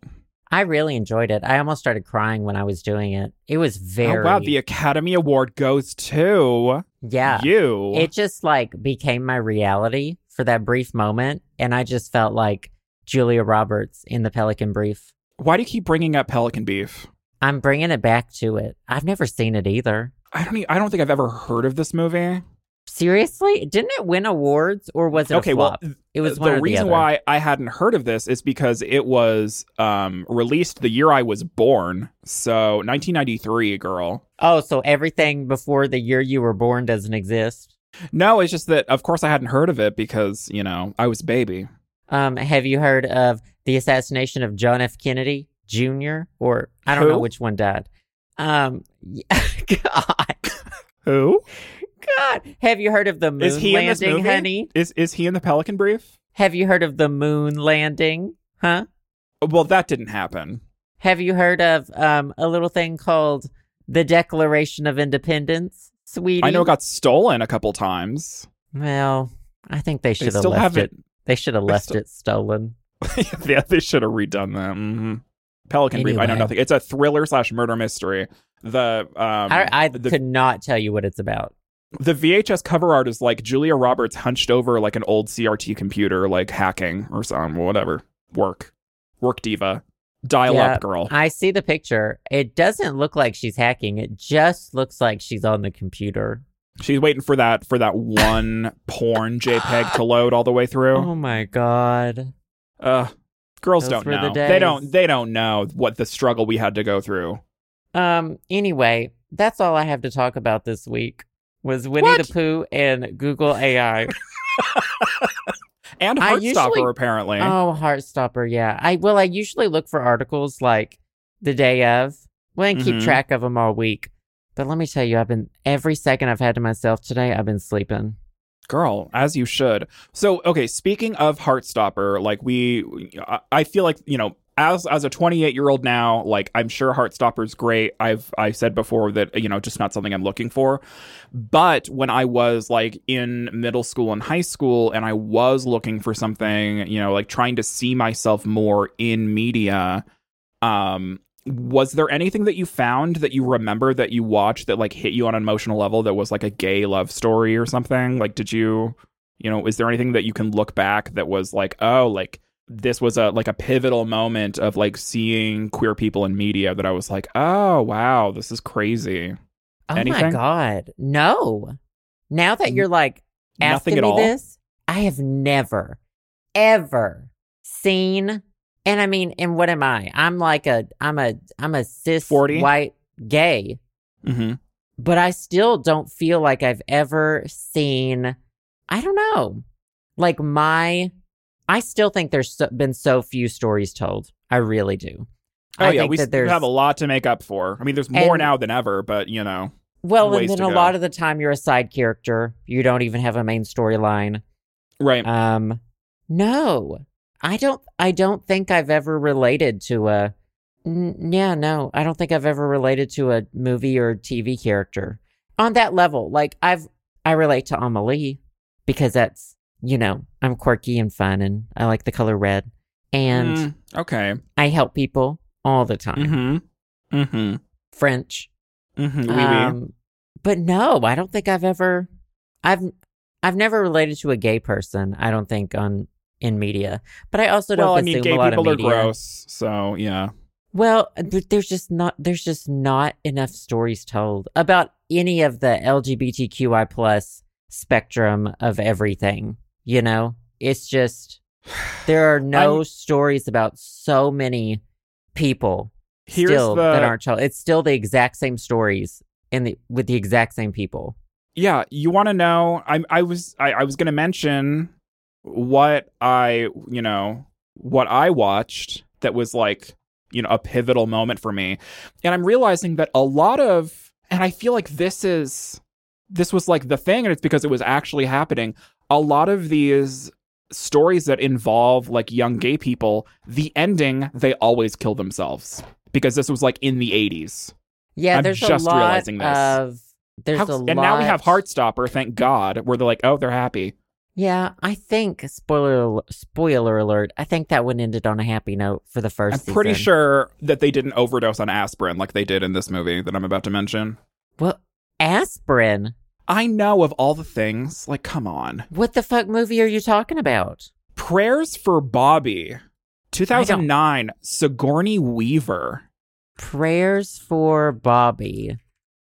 I really enjoyed it. I almost started crying when I was doing it. It was very. Oh wow, the Academy Award goes to yeah. you. it just like became my reality for that brief moment and i just felt like julia roberts in the pelican brief Why do you keep bringing up Pelican Beef? I'm bringing it back to it i've never seen it either I don't. e- I don't think I've ever heard of this movie. seriously didn't it win awards or was it okay, well, it was one the reason the why I hadn't heard of this is because it was um, released the year I was born, so 1993, girl. oh so everything before the year you were born doesn't exist No, it's just that of course I hadn't heard of it because you know I was baby. um have you heard of the assassination of john f kennedy Jr. or I don't know which one died. Um, God, Who God, have you heard of the moon is he in this landing, movie? honey? Is is he in the Pelican Brief? Have you heard of the moon landing? Huh? Well, that didn't happen. Have you heard of um a little thing called the Declaration of Independence, sweetie? I know it got stolen a couple times. Well, I think they should have left it. They should have left still- it stolen. yeah, they should have redone that. hmm Pelican Brief. I know nothing. It's a thriller slash murder mystery. The um I, I the, could not tell you what it's about. the VHS cover art is like Julia Roberts hunched over like an old CRT computer, like hacking or something, whatever. Work, work diva, dial Yeah, up girl. I see the picture. It doesn't look like she's hacking. It just looks like she's on the computer. She's waiting for that for that one porn JPEG to load all the way through. Oh my god. Uh, girls Those don't were the know. They don't. They don't know what the struggle we had to go through. Um anyway, that's all I have to talk about this week. Was Winnie What? the Pooh and Google AI. And Heartstopper usually- apparently. Oh, Heartstopper, yeah. I well, I usually look for articles like the day of. Well, and keep Mhm. track of them all week. But let me tell you, I've been every second I've had to myself today. I've been sleeping. Girl, as you should. So, okay, speaking of Heartstopper, like we, I- feel like you know, as as a 28 year old now, like I'm sure Heartstopper's great. I've I said before that you know, just not something I'm looking for. But when I was like in middle school and high school, and I was looking for something, you know, like trying to see myself more in media, um. Was there anything that you found that you remember that you watched that like hit you on an emotional level that was like a gay love story or something? Like, did you, you know, is there anything that you can look back that was like, oh, like this was a like a pivotal moment of like seeing queer people in media that I was like, oh wow, this is crazy. Oh my god, no! Now that you're like asking me all. this, I have never, ever seen. And I mean, and what am I? I'm like a, I'm a, I'm a cis 40? white gay, Mm-hmm. but I still don't feel like I've ever seen. I don't know, like my. I still think there's so, been so few stories told. I really do. Oh I yeah, we have a lot to make up for. I mean, there's more And- now than ever, but you know, well, and then a go. lot of the time you're a side character. You don't even have a main storyline. right? Um, no, I don't. I don't think I've ever related to a. N- yeah, no, I don't think I've ever related to a movie or TV character on that level. Like I've, I relate to Amelie because that's you know I'm quirky and fun and I like the color red and Mm, okay. I help people all the time. Mm-hmm. Mm-hmm. French, Mm-hmm. Oui, oui. um, but no, I don't think I've ever. I've I've never related to a gay person. I don't think on in media, but I also don't Well, I mean, gay a lot people are gross, so yeah. Well, there's just not there's just not enough stories told about any of the LGBTQI plus spectrum of everything. You know, it's just there are no I'm- stories about so many people still the that aren't told. It's still the exact same stories in the with the exact same people. yeah. You want to know? I I was I, I was going to mention what I you know what I watched that was like you know a pivotal moment for me, and I'm realizing that a lot of and I feel like this is this was like the thing, and it's because it was actually happening. A lot of these stories that involve like young gay people, the ending they always kill themselves because this was like in the 80s. Yeah, I'm there's just a lot realizing this. of there's How- a and now we have Heartstopper, thank God, where they're like, oh, they're happy. Yeah, I think spoiler spoiler alert. I think that one ended on a happy note for the 1st I'm pretty sure that they didn't overdose on aspirin like they did in this movie that I'm about to mention. Well, aspirin. I know of all the things, like, come on. What the fuck movie are you talking about? Prayers for Bobby, 2009, Sigourney Weaver. Prayers for Bobby.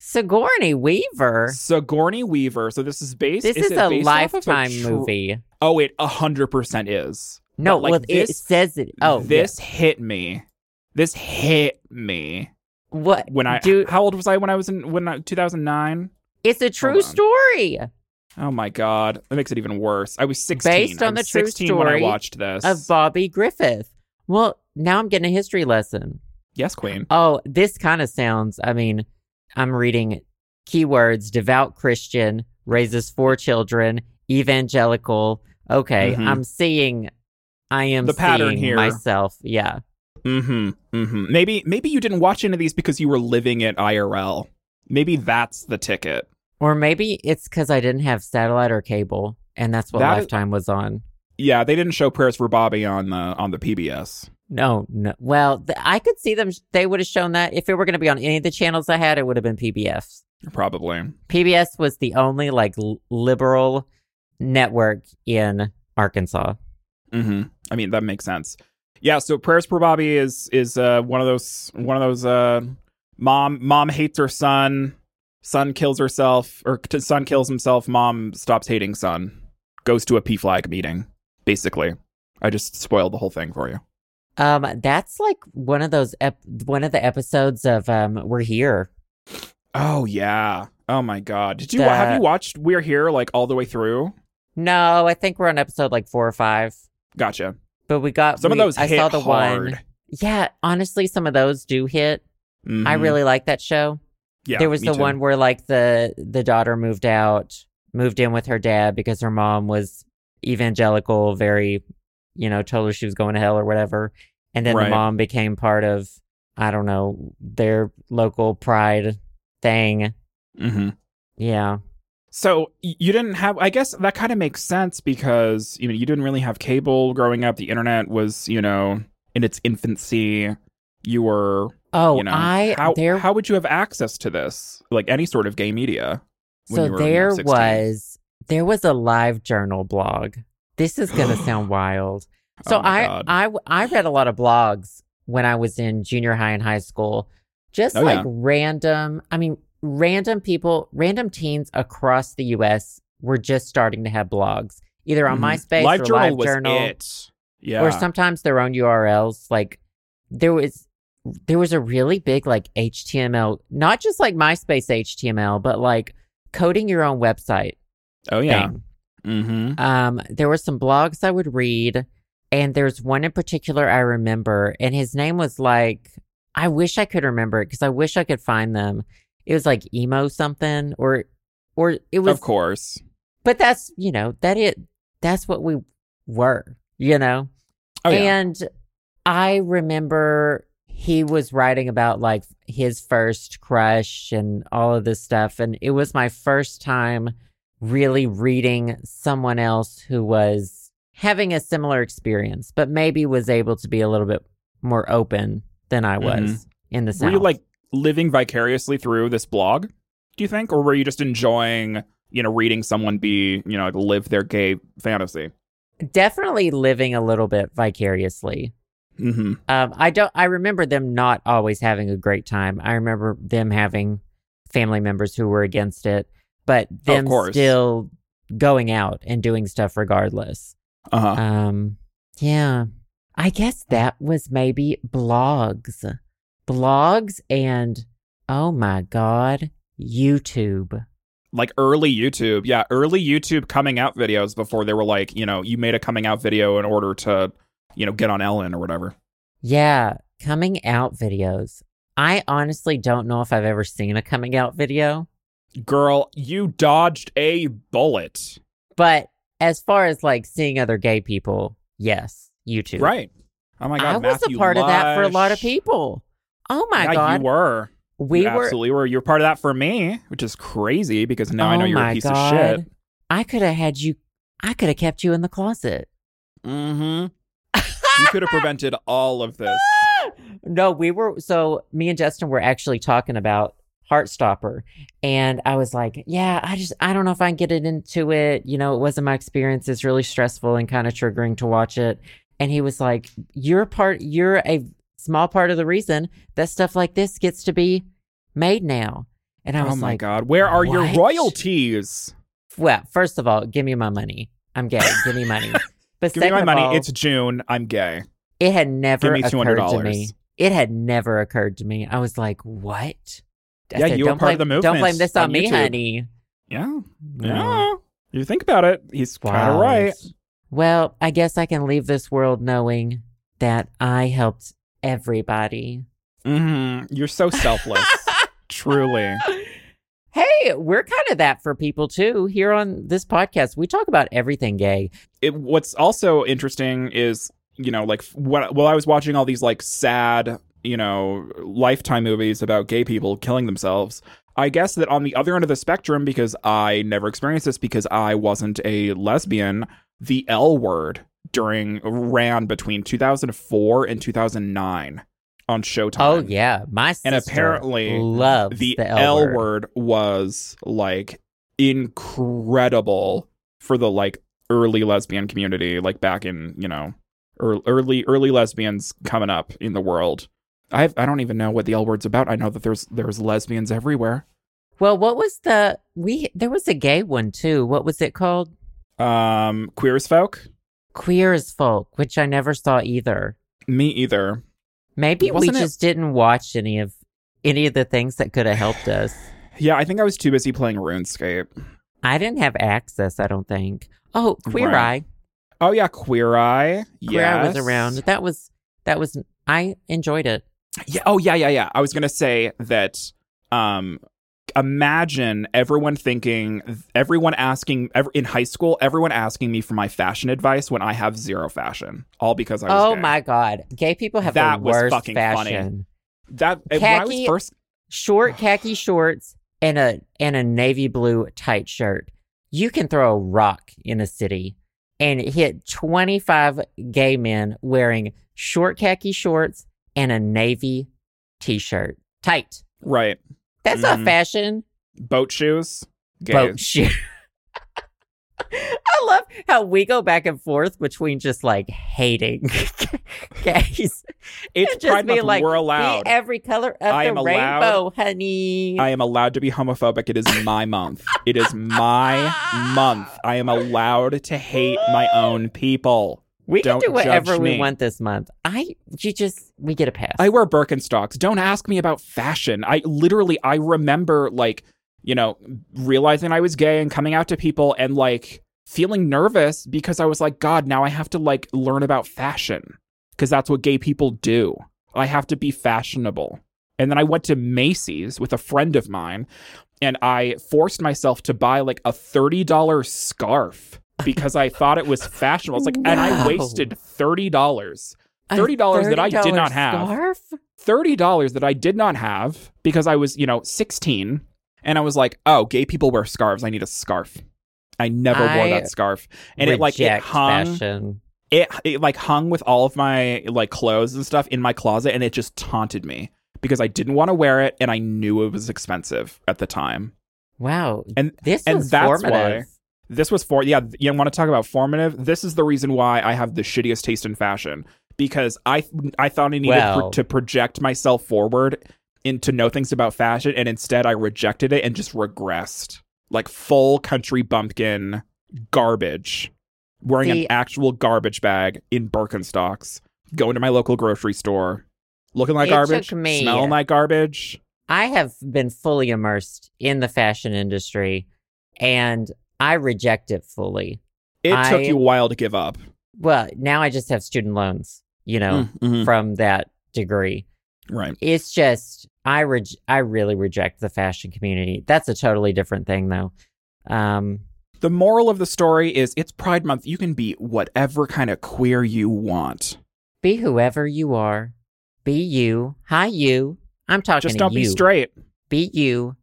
Sigourney Weaver. Sigourney Weaver. So this is based. This is, it a based off of lifetime tr- movie. Oh, it hundred percent is. No, But, like, well, it this- says it. Oh, this hit me. This hit me what? when I. Dude, how old was I when I was in when 2009? it's a true story Oh my god, that makes it even worse. I was 16. Based I on the true 16 when I watched this. of Bobby Griffith. Well, now I'm getting a history lesson. Yes, Queen. Oh, this kind of sounds, I mean, I'm reading keywords devout Christian, raises four children, evangelical. Okay, Mhm. I'm seeing, I am The pattern seeing here. myself. Yeah. Mm-hmm. Mm-hmm. Maybe maybe you didn't watch any of these because you were living at IRL. Maybe that's the ticket. Or maybe it's because I didn't have satellite or cable, and that's what That is- Lifetime was on. Yeah, they didn't show prayers for Bobby on the on the PBS. No, no. Well, th- I could see them. They would have shown that if it were going to be on any of the channels I had, it would have been PBS. Probably. PBS was the only like l- liberal network in Arkansas. Mm-hmm. I mean, that makes sense. Yeah. So prayers for Bobby is is uh, one of those one of those uh, mom mom hates her son, son kills herself, or t- son kills himself. Mom stops hating son, goes to a PFLAG meeting. Basically, I just spoiled the whole thing for you. Um, that's like one of those ep- one of the episodes of um, We're Here. Oh yeah. Oh my god. Did you The- have you watched We're Here like all the way through? No, I think we're on episode like four or five. Gotcha. But we got Some of those I hit saw the hard. one. Yeah, honestly, some of those do hit. I Mhm. really like that show. yeah. there was the too. one where like the the daughter moved out, moved in with her dad because her mom was evangelical, very, you know, told her she was going to hell or whatever. And then Right. the mom became part of I don't know, their local pride thing. Mhm. Yeah. So you didn't have. I guess that kind of makes sense because you know you didn't really have cable growing up. The internet was you know in its infancy. You were Oh, you know I how there how would you have access to this like any sort of gay media? when so you were, there was there was a live journal blog. This is gonna sound wild. So Oh I, I I read a lot of blogs when I was in junior high and high school. Just Oh, like yeah. random, I mean, random people, random teens across the U.S. were just starting to have blogs, either on Mhm. MySpace Live or Journal Live Journal. Yeah. or sometimes their own URLs. Like there was there was a really big like HTML, not just like MySpace HTML, but like coding your own website oh yeah. thing. Mm-hmm. Um, there were some blogs I would read, and there's one in particular I remember, and his name was like I wish I could remember it because I wish I could find them. It was like emo something, or or it was, Of course. but that's you know that it that's what we were, you know. Oh yeah. And I remember he was writing about like his first crush and all of this stuff. And it was my first time really reading someone else who was having a similar experience, but maybe was able to be a little bit more open than I was in the Mm-hmm. were you like living vicariously through this blog? Do you think, or were you just enjoying you know reading someone be you know live their gay fantasy? definitely living a little bit vicariously. Mm-hmm. Um, I don't. I remember them not always having a great time. I remember them having family members who were against it, but them still going out and doing stuff regardless. Uh huh. Um, yeah, I guess that was maybe blogs, blogs, and oh my god, YouTube. like early YouTube. Yeah, early YouTube coming out videos before they were like, you know, you made a coming out video in order to, you know, get on Ellen or whatever. Yeah, coming out videos. I honestly don't know if I've ever seen a coming out video. Girl, you dodged a bullet. But as far as like seeing other gay people, yes, you too. Right. Oh my god, I was a part of that for a lot of people. Oh my yeah, god, you were. we you were. absolutely were. You're part of that for me, which is crazy because now I oh know you're a piece god, of shit. I could have had you. I could have kept you in the closet. Mm-hmm. you could have prevented all of this. no, we were. So me and Justin were actually talking about Heartstopper, and I was like, "Yeah, I just I don't know if I can get it into it. You know, it wasn't my experience. It's really stressful and kind of triggering to watch it." And he was like, "You're part. You're a small part of the reason that stuff like this gets to be made now." And I oh was like, Oh my like, god, where are your royalties? "Well, first of all, give me my money. I'm gay. Give me money." But Give me my money. all, it's June. I'm gay. it had never Give me occurred to me. It had never occurred to me. I was like, "What?" I Yeah, you were "Don't part of the the Don't blame this on, on me, YouTube." honey. Yeah. No. Yeah. You think about it. He's kind of right. Well, I guess I can leave this world knowing that I helped everybody hmm You're so selfless. Truly. Hey, we're kind of that for people too. Here on this podcast, we talk about everything gay. It, what's also interesting is, you know, like what, while I was watching all these like sad, you know, lifetime movies about gay people killing themselves, I guess that on the other end of the spectrum, because I never experienced this because I wasn't a lesbian, the L word during ran between 2004 and 2009 on Showtime. Oh yeah, my sister And apparently loves the, the, L, word. word was like incredible for the like early lesbian community, like back in you know early early lesbians coming up in the world. I I don't even know what the L word's about. I know that there's there's lesbians everywhere. Well, what was the we? There was a gay one too. What was it called? Um, queer as folk. Queer as Folk, which I never saw either. Me either. Maybe we Wasn't it- just didn't watch any of any of the things that could have helped us. Yeah, I think I was too busy playing RuneScape. I didn't have access. I don't think. Oh, Queer Right. Eye. Oh yeah, Queer Eye. Queer Eye was around. That was that was. I enjoyed it. Yeah. Oh, yeah, yeah, yeah. I was gonna say that. Um, imagine everyone thinking, everyone asking, ev- in high school, everyone asking me for my fashion advice when I have zero fashion, all because I was. Oh gay. my god, gay people have That the was worst fucking funny. fashion. That when I was first. Short khaki shorts and a and a navy blue tight shirt. You can throw a rock in a city and hit 25 gay men wearing short khaki shorts and a navy t-shirt. Tight. Right. That's not Mhm. fashion. Boat shoes. Gay. Boat shoe. I love how we go back and forth between just like hating gays. It's and Pride being Month. like, We're allowed. Be every color of I the am allowed- rainbow, honey. I am allowed to be homophobic. It is my month. It is my month. I am allowed to hate my own people. We can don't do whatever we want this month. I you just we get a pass. I wear Birkenstocks. Don't ask me about fashion. I literally I remember like, you know, realizing I was gay and coming out to people and like feeling nervous because I was like, God, now I have to like learn about fashion. Because that's what gay people do. I have to be fashionable. And then I went to Macy's with a friend of mine and I forced myself to buy like a $30 scarf because I thought it was fashionable. It's like, and I wasted $30. $30 that I did not $30 have. Scarf? thirty dollars that I did not have because I was, you know, sixteen, and I was like, "Oh, gay people wear scarves. I need a scarf." I never wore that scarf, and it like it hung, fashion. it it like hung with all of my like clothes and stuff in my closet, and it just taunted me because I didn't want to wear it, and I knew it was expensive at the time. Wow. And This and was that's formative. why- This was for yeah. You want to talk about formative? This is the reason why I have the shittiest taste in fashion because I I thought I needed Well- pro- to project myself forward and to know things about fashion, and instead I rejected it and just regressed like full country bumpkin garbage, wearing See- an actual garbage bag in Birkenstocks, going to my local grocery store, looking like It garbage, took me- smelling like garbage. I have been fully immersed in the fashion industry and I reject it fully. It took you a while to give up. Well, now I just have student loans, you know, Mm, mhm. from that degree. Right. It's just I rej- I really reject the fashion community. That's a totally different thing though. Um The moral of the story is it's Pride Month. You can be whatever kind of queer you want. be whoever you are. Be you. Hi you. I'm talking Just don't you. be straight. Be you.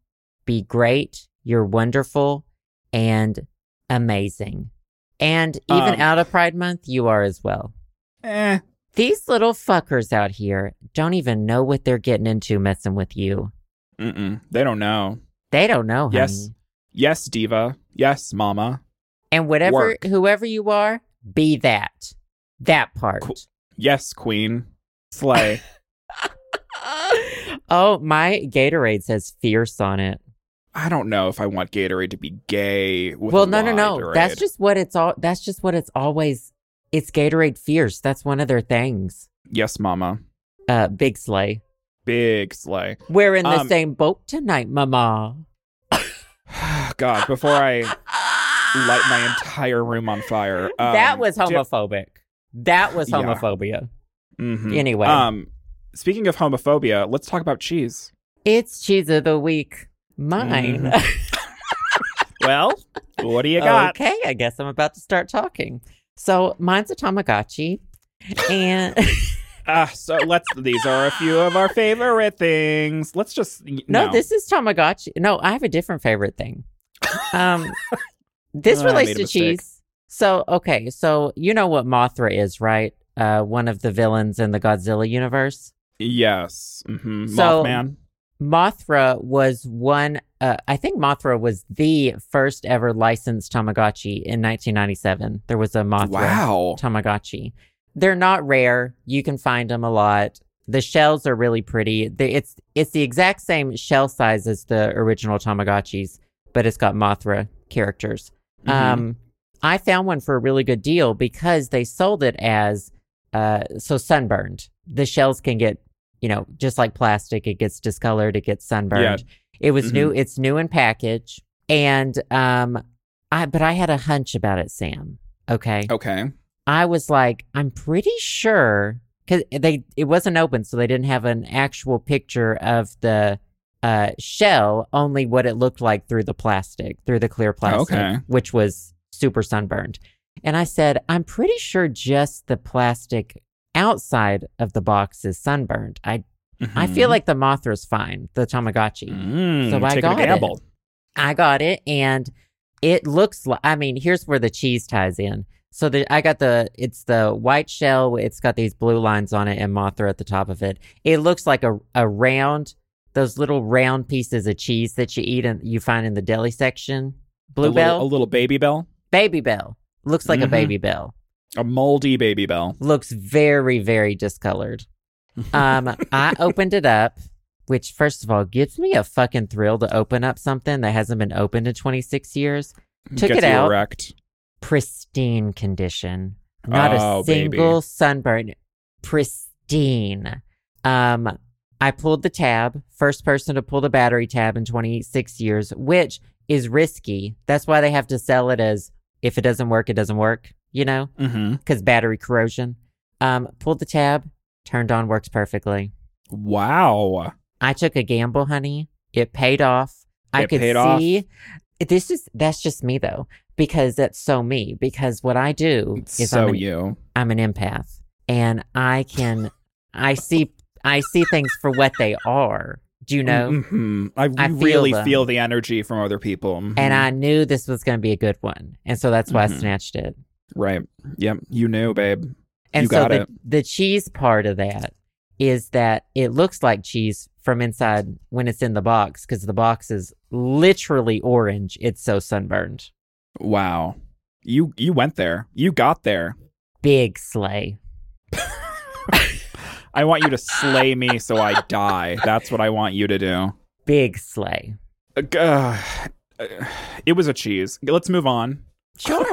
Be great. You're wonderful and amazing. And even Um, out of Pride Month, you are as well. Eh. These little fuckers out here don't even know what they're getting into messing with you. Mm-mm. They don't know. They don't know, honey. Yes. Yes, diva. Yes, mama. And whatever, Work. whoever you are, be that. That part. Cool. Yes, queen. Slay. oh, my Gatorade says fierce on it. I don't know if I want Gatorade to be gay. With well, a no, no, no. That's just what it's all. That's just what it's always. It's Gatorade fierce. That's one of their things. Yes, mama. Uh, Big slay. Big slay. We're in the Um, same boat tonight, Mama. God, before I light my entire room on fire. that um, was di- homophobic. that was Yeah. homophobia. Mhm. Anyway. Um speaking of homophobia, let's talk about cheese. It's cheese of the week. Mine. Mm-hmm. Well, what do you got? okay, I guess I'm about to start talking. So mine's a Tamagotchi. And Ah, so let's. These are a few of our favorite things. Let's just no, this is Tamagotchi. No, I have a different favorite thing. Um, this Oh, relates to mistake. cheese. So okay, so you know what Mothra is, right? Uh, one of the villains in the Godzilla universe. Yes. hmm So- Mothman. Mothra was one. Uh, I think Mothra was the first ever licensed Tamagotchi in 1997. There was a Mothra Wow. Tamagotchi. They're not rare. You can find them a lot. The shells are really pretty. They, it's it's the exact same shell size as the original Tamagotchis, but it's got Mothra characters. Mhm. Um, I found one for a really good deal because they sold it as uh, so sunburned. The shells can get, you know, just like plastic, it gets discolored, it gets sunburned. It was new. It's new in package, and um, I but I had a hunch about it, Sam. Okay, okay. I was like, I'm pretty sure because they it wasn't open, so they didn't have an actual picture of the uh, shell, only what it looked like through the plastic, through the clear plastic, Okay. which was super sunburned. And I said, I'm pretty sure just the plastic outside of the box is sunburned. I I feel Mhm. like the Mothra's fine, the Tamagotchi. Mm, So I got a it. I got it, and it looks like. I mean, here's where the cheese ties in. So the I got the it's the white shell. It's got these blue lines on it and Mothra at the top of it. It looks like a a round those little round pieces of cheese that you eat and you find in the deli section. A Bluebell, little, a little Babybel, baby bell looks like a Mhm. Babybel. A moldy Babybel. Looks very very discolored. Um, I opened it up, which first of all gives me a fucking thrill to open up something that hasn't been opened in 26 years. Took Gets it out. erect. pristine condition. Not Oh, a single baby. sunburn. Pristine. Um, I pulled the tab, first person to pull the battery tab in 26 years, which is risky. That's why they have to sell it as if it doesn't work, it doesn't work, you know, because battery corrosion. Um, pulled the tab, turned on, works perfectly. Wow. I took a gamble, honey. It paid off. I It could paid off. see. This is that's just me though, because that's so me. Because what I do is so I'm an, you. I'm an empath, and I can I see I see things for what they are. Do you know? Mhm. I, I feel really them. feel the energy from other people. Mhm. And I knew this was going to be a good one, and so that's why Mhm. I snatched it. Right. Yep. You knew, babe. And You so got the it. the cheese part of that is that it looks like cheese from inside when it's in the box because the box is literally orange. It's so sunburned. Wow. You you went there. You got there. Big slay. I want you to slay me so I die. That's what I want you to do. Big slay. Uh, uh, it was a cheese. Let's move on. Sure.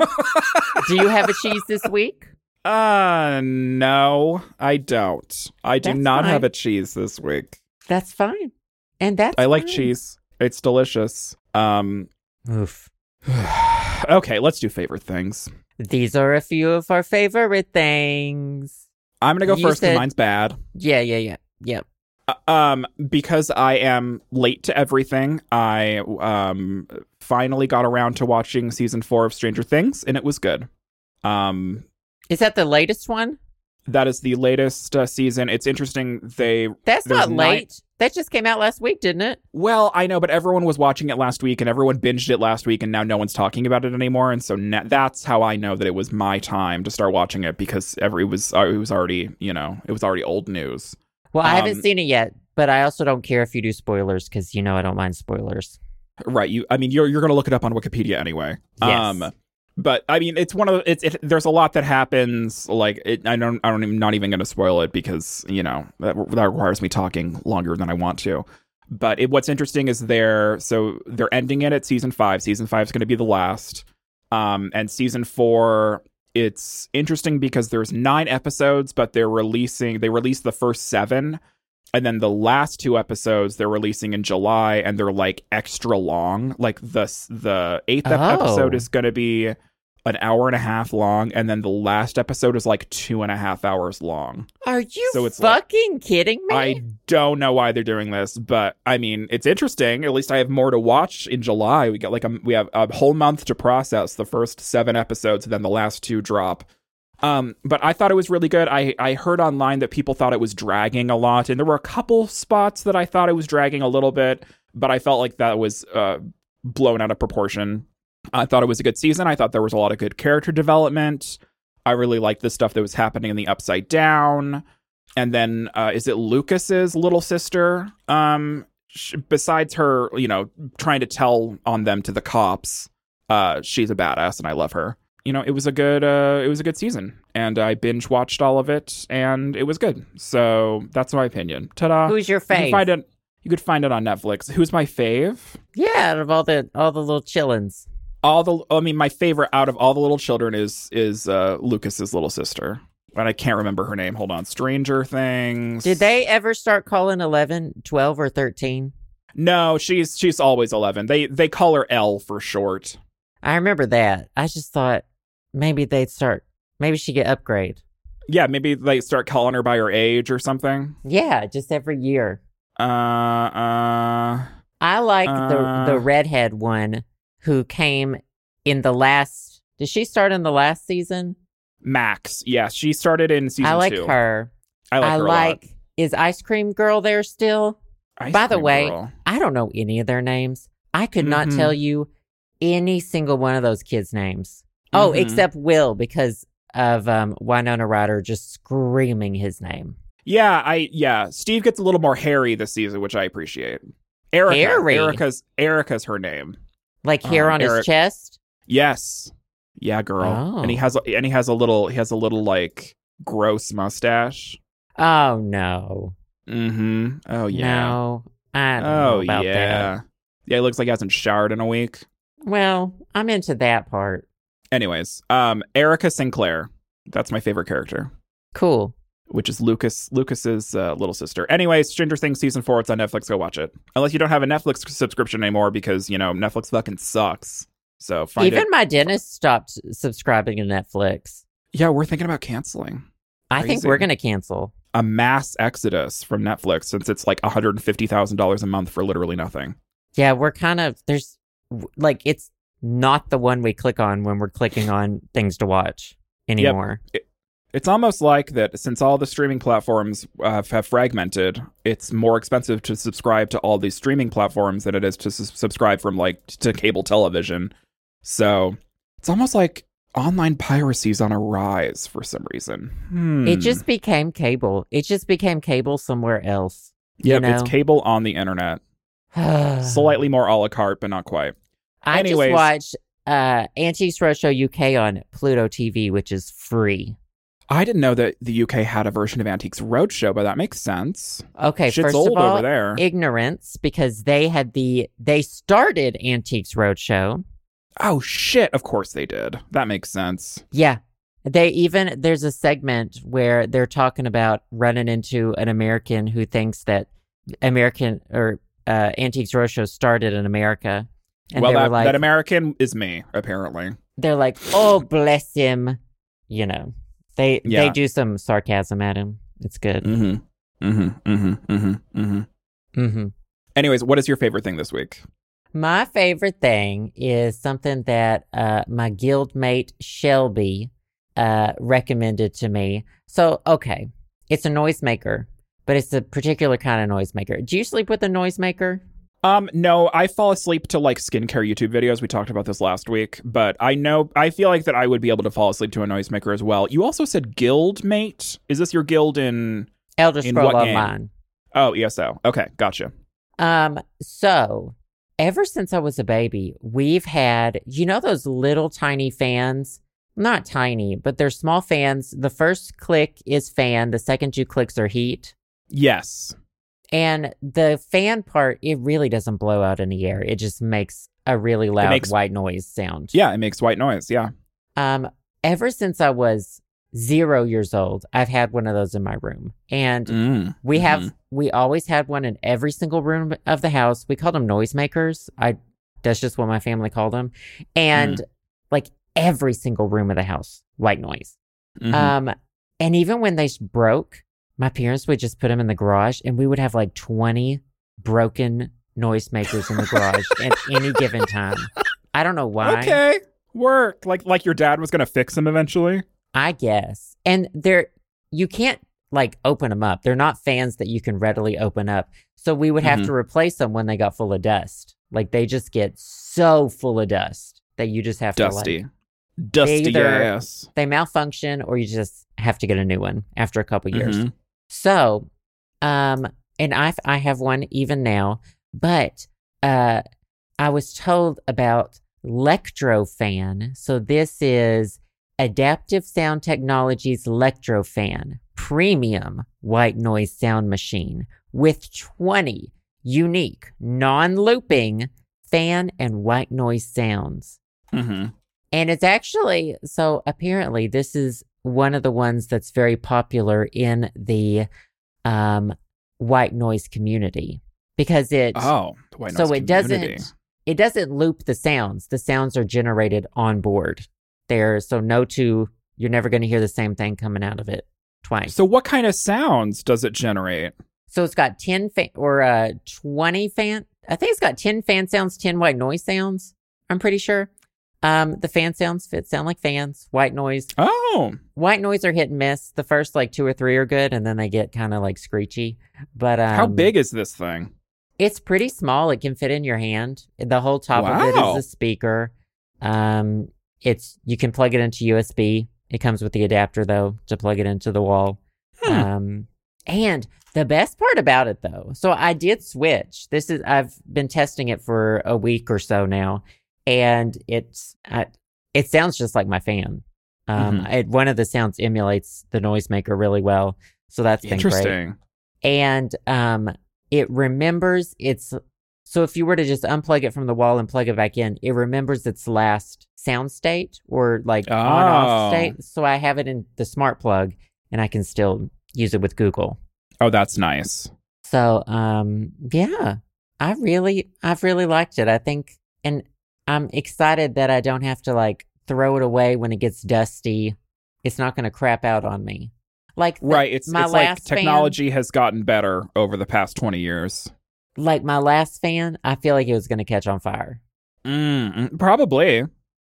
Do you have a cheese this week? Uh no, I don't. I do That's not fine. have a cheese this week. That's fine. And that's I like cheese. It's delicious. Um Oof. okay, let's do favorite things. These are a few of our favorite things. I'm gonna go You first said- mine's bad. Yeah, yeah, yeah. yeah. Uh, um, because I am late to everything. I um finally got around to watching season four of Stranger Things, and it was good. Um, Is that the latest one? that is the latest uh, season. It's interesting. They That's not nine- late. That just came out last week, didn't it? well, I know, but everyone was watching it last week, and everyone binged it last week, and now no one's talking about it anymore. And so na- that's how I know that it was my time to start watching it because every it was uh, it was already you know it was already old news. Well, I haven't Um, seen it yet, but I also don't care if you do spoilers because you know I don't mind spoilers. Right. You. I mean, you're you're gonna look it up on Wikipedia anyway. Yes. Um, but I mean, it's one of the, it's it, there's a lot that happens. Like it, I don't I don't even not even gonna spoil it because you know that that requires me talking longer than I want to. But it, what's interesting is they're so they're ending it at season five. Season five is going to be the last. Um, and season four, it's interesting because there's nine episodes, but they're releasing they released the first seven, and then the last two episodes they're releasing in July, and they're like extra long. Like the the eighth Oh. episode is going to be an hour and a half long, and then the last episode is like two and a half hours long. Are you So it's like- fucking kidding me? I don't know why they're doing this, but I mean, it's interesting. At least I have more to watch in July. We got like a we have a whole month to process the first seven episodes, and then the last two drop. Um, but I thought it was really good. I I heard online that people thought it was dragging a lot, and there were a couple spots that I thought it was dragging a little bit, but I felt like that was uh blown out of proportion. I thought it was a good season. I thought there was a lot of good character development. I really liked the stuff that was happening in the Upside Down and then uh, is it Lucas's little sister? Um, besides her, you know, trying to tell on them to the cops, uh, she's a badass, and I love her. You know, it was a good, uh, it was a good season, and I binge watched all of it, and it was good. So that's my opinion. Ta-da! Who's your fave? You find it. You could find it on Netflix. Who's my fave? yeah, out of all the all the little chillins. All the, I mean, my favorite out of all the little children is is uh, Lucas's little sister, and I can't remember her name. Hold on, Stranger Things. Did they ever start calling 11, 12, or 13? No, she's she's always eleven. They they call her El for short. I remember that. I just thought maybe they'd start. Maybe she get upgrade. Yeah, maybe they start calling her by her age or something. Yeah, just every year. Uh, uh, I like Uh. the the redhead one who came in the last. Did she start in the last season? Max. Yeah, she started in season I like two. her. I like I her like. Is Ice Cream Girl there still? Ice by the way, Girl. I don't know any of their names. I could not Mhm. tell you any single one of those kids' names. Oh, Mhm. except Will because of um, Winona Ryder just screaming his name. yeah, I yeah. Steve gets a little more hairy this season, which I appreciate. Erica. Hairy? Erica's Erica's her name. Like hair Um, on Eric- his chest. Yes. Yeah, girl. Oh. And he has and he has a little he has a little like gross mustache. Oh no. Mm-hmm. Oh yeah. No. I don't Oh know about yeah. that. Yeah, he looks like he hasn't showered in a week. Well, I'm into that part. Anyways, um, Erica Sinclair. That's my favorite character, Cool. which is Lucas Lucas's uh, little sister. Anyways, Stranger Things season four. It's on Netflix. Go watch it. Unless you don't have a Netflix subscription anymore, because you know Netflix fucking sucks. So find Even it. my dentist stopped subscribing to Netflix. Yeah, we're thinking about canceling I think we're going to cancel. a mass exodus from Netflix since it's like one hundred and fifty thousand dollars a month for literally nothing. Yeah, we're kind of there's like it's not the one we click on when we're clicking on things to watch anymore. It's almost like that since all the streaming platforms uh, have fragmented, it's more expensive to subscribe to all these streaming platforms than it is to s- subscribe from like to cable television. So it's almost like online piracy is on a rise for some reason. Hmm. It just became cable. It just became cable somewhere else. yep, you it's cable on the internet, slightly more a la carte, but not quite. I Anyways. just watched uh Antiques Roadshow UK on Pluto TV, which is free. I didn't know that the UK had a version of Antiques Roadshow, but that makes sense. Okay, Shit's first old of all, over there. ignorance because they had the they started Antiques Roadshow. oh shit! Of course they did. That makes sense. Yeah. They even there's a segment where they're talking about running into an American who thinks that American or uh, Antiques Roadshow started in America. And well, that, like that American is me, apparently. they're like, "Oh, bless him." You know. They they do some sarcasm at him. It's good. Mm-hmm. Mm-hmm. Mm-hmm. Mm-hmm. Mm-hmm. Mhm. Anyways, what is your favorite thing this week? My favorite thing is something that uh, my guildmate Shelby uh, recommended to me. So, okay, it's a noisemaker, but it's a particular kind of noisemaker. Do you sleep with a noisemaker? Um, no, I fall asleep to like skincare YouTube videos. We talked about this last week, but I know I feel like that I would be able to fall asleep to a noisemaker as well. You also said guild mate. Is this your guild in Elder In Scroll? Online. Oh, ESO. Okay, gotcha. Um, so ever since I was a baby, we've had, you know, those little tiny fans? Not tiny, but they're small fans. The first click is fan, the second two clicks are heat. Yes. And the fan part, it really doesn't blow out in the air. It just makes a really loud makes- white noise sound. Yeah, it makes white noise. Yeah. Um, ever since I was zero years old, I've had one of those in my room. And Mm. we have Mhm. we always had one in every single room of the house. We called them noisemakers. I that's just what my family called them. And Mm. like every single room of the house, white noise. Mhm. Um, and even when they broke, my parents would just put them in the garage, and we would have like twenty broken noisemakers in the garage at any given time. I don't know why. okay, work. Like like your dad was gonna fix them eventually. I guess. And they're you can't like open them up. They're not fans that you can readily open up. So we would have Mhm. to replace them when they got full of dust. Like they just get so full of dust that you just have to Dusty, like dusty either- ass. they malfunction or you just have to get a new one after a couple years. Mhm. So, um, and I I have one even now, but uh, I was told about Lectrofan. So this is Adaptive Sound Technologies Lectrofan premium white noise sound machine with 20 unique non-looping fan and white noise sounds. Mhm. And it's actually so apparently this is one of the ones that's very popular in the um white noise community because it Oh, so it community. doesn't it doesn't loop the sounds. The sounds are generated on board. There so no two you're never going to hear the same thing coming out of it twice. So what kind of sounds does it generate? So it's got 10 fan or uh 20 fan. I think it's got 10 fan sounds, 10 white noise sounds. I'm pretty sure. Um the fan sounds fit sound like fans, white noise. Oh, White noise are hit and miss. The first like two or three are good and then they get kind of like screechy. But um how big is this thing? It's pretty small. It can fit in your hand. The whole top of it is a speaker. Um it's you can plug it into USB. It comes with the adapter though to plug it into the wall. Hmm. Um, and the best part about it though, so I did switch. This is I've been testing it for a week or so now, and it's I, it sounds just like my fan. Um, Mhm. it, one of the sounds emulates the noisemaker really well, so that's been great. Interesting. And um, it remembers its. So if you were to just unplug it from the wall and plug it back in, it remembers its last sound state or like on off Oh. state. So I have it in the smart plug, and I can still use it with Google. Oh, that's nice. So um yeah, I really I've really liked it. I think and I'm excited that I don't have to like throw it away when it gets dusty. It's not going to crap out on me. Like the- Right. It's, my it's like last fan- technology has gotten better over the past 20 years. like my last fan, I feel like it was going to catch on fire. Mm, probably.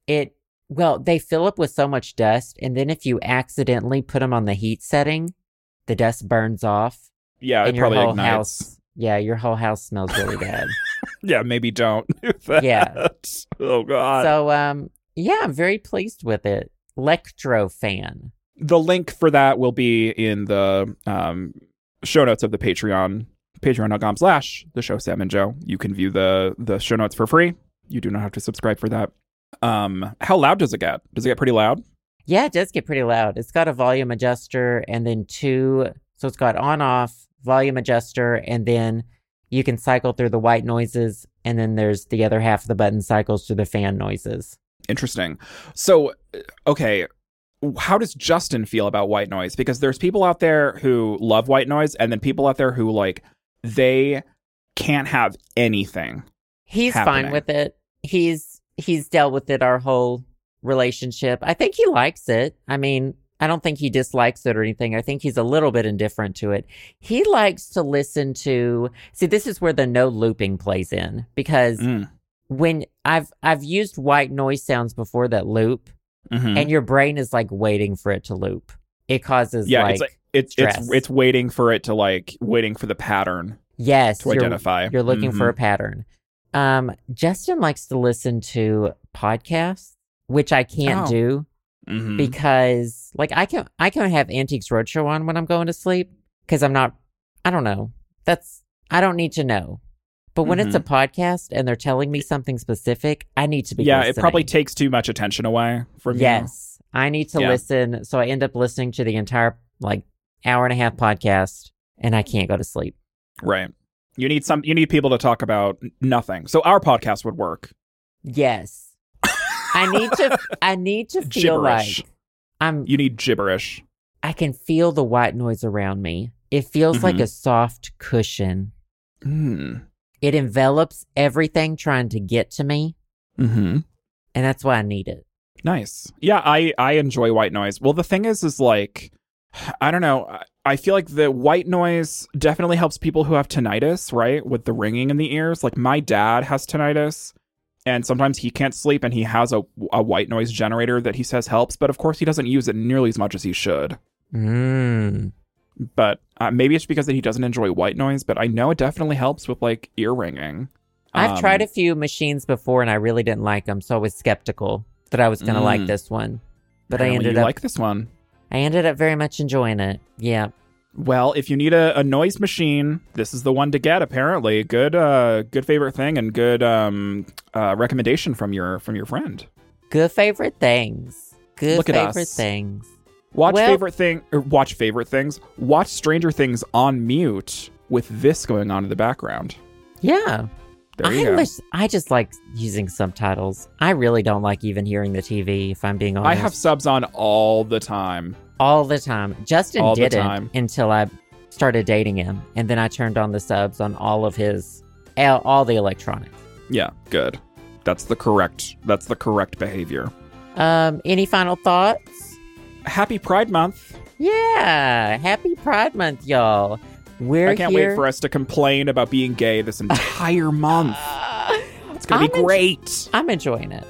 It well, they fill up with so much dust and then if you accidentally put them on the heat setting, the dust burns off Yeah, it your probably whole ignites. house yeah, your whole house smells really bad. Yeah, maybe don't do that. Yeah. Oh, God. So um yeah, I'm very pleased with it. Lectrofan. the link for that will be in the um, show notes of the Patreon, patreon.com slash the show Sam and Joe. You can view the the show notes for free. You do not have to subscribe for that. Um, how loud does it get? Does it get pretty loud? Yeah, it does get pretty loud. It's got a volume adjuster and then two so it's got on off, volume adjuster, and then you can cycle through the white noises, and then there's the other half of the button cycles through the fan noises. Interesting. So, uh, okay, how does Justin feel about white noise? Because there's people out there who love white noise, and then people out there who like they can't have anything. He's happening. fine with it. He's he's dealt with it our whole relationship. I think he likes it. I mean, I don't think he dislikes it or anything. I think he's a little bit indifferent to it. He likes to listen to See, this is where the no looping plays in because Mm. when I've I've used white noise sounds before that loop Mhm. and your brain is like waiting for it to loop. It causes yeah, like, it's like it's it's stress. it's waiting for it to like waiting for the pattern yes, to you're- identify. You're looking for a Mhm. pattern. Um, Justin likes to listen to podcasts, which I can't Oh. do Mhm. because, like, I can I can have Antiques Roadshow on when I'm going to sleep because I'm not. I don't know. That's I don't need to know. But when it's a podcast and they're telling me something specific, I need to be. Mm-hmm. yeah, it probably takes too much attention away from you. Yes, I need to Yeah. listen. So I end up listening to the entire like hour and a half podcast, and I can't go to sleep. Right. You need some. You need people to talk about nothing. So our podcast would work. Yes. I need to I need to feel Gibberish. like I'm You need gibberish. I can feel the white noise around me. It feels like Mhm. a soft cushion. Mm. It envelops everything trying to get to me, Hmm. and that's why I need it. Nice. Yeah, I I enjoy white noise. Well, the thing is is like I don't know. I feel like the white noise definitely helps people who have tinnitus, right? With the ringing in the ears. Like my dad has tinnitus and sometimes he can't sleep and he has a, a white noise generator that he says helps, but of course he doesn't use it nearly as much as he should. Mm. But uh, maybe it's because that he doesn't enjoy white noise, but I know it definitely helps with like ear ringing. I've Um, tried a few machines before and I really didn't like them, so I was skeptical that I was going to like Mm. this one. But I ended you up like this one. I ended up very much enjoying it. Yeah. Well, if you need a, a noise machine, this is the one to get. Apparently, good, uh, good favorite thing and good um, uh, recommendation from your from your friend. Good favorite things. Good Look favorite us. things. Watch Well- favorite thing, or watch favorite things. Watch Stranger Things on mute with this going on in the background. Yeah. I wish I just like using subtitles. I really don't like even hearing the TV if I'm being honest. I have subs on all the time. All the time. Justin All didn't time. until I started dating him, and then I turned on the subs on all of his all the electronics. Yeah, good. That's the correct. That's the correct behavior. Um, any final thoughts? Happy Pride Month. Yeah, happy Pride Month, y'all. We're I can't here. wait for us to complain about being gay this entire month. Ah, It's gonna be I'm en- great. I'm enjoying it.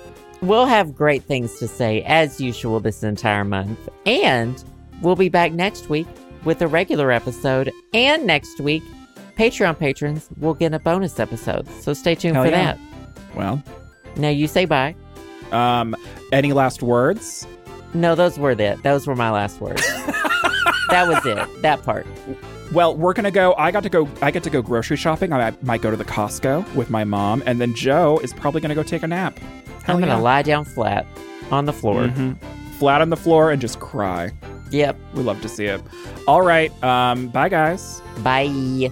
We'll have great things to say as usual this entire month, and we'll be back next week with a regular episode. And next week, Patreon patrons will get a bonus episode. So stay tuned Hell for yeah. that. Well, Now you say bye. um, any last words? No, those were it. Those were my last words. that was it. That part. Well, we're gonna go. I got to go. I get to go grocery shopping. I might go to the Costco with my mom, and then Joe is probably gonna go take a nap. Hell I'm gonna yeah. lie down flat on the floor. Mhm. Flat on the floor and just cry. Yep. We love to see it. All right. Um, bye, guys. Bye.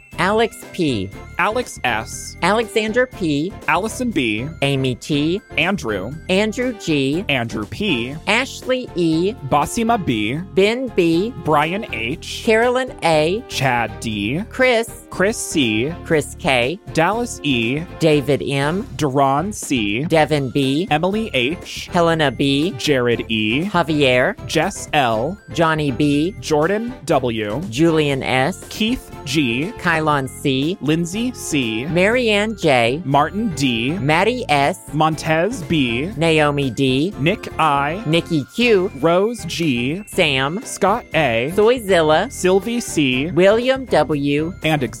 Alex P, Alex S., Alexander P, Allison B., Amy T, Andrew, Andrew G, Andrew P., Ashley E, Basima B., Ben B, Brian H., Carolyn A, Chad D., Chris, Chris C., Chris K, Dallas E., David M, Duran C., Devin B, Emily H., Helena B, Jared E., Javier, Jess L., Johnny B, Jordan W., Julian S, Keith G., Kylon C, Lindsay C., Marianne J, Martin D., Maddie S, Montez B., Naomi D, Nick I., Nikki Q, Rose G., Sam, Scott A., Soyzilla, Sylvie C., William W, and Xavier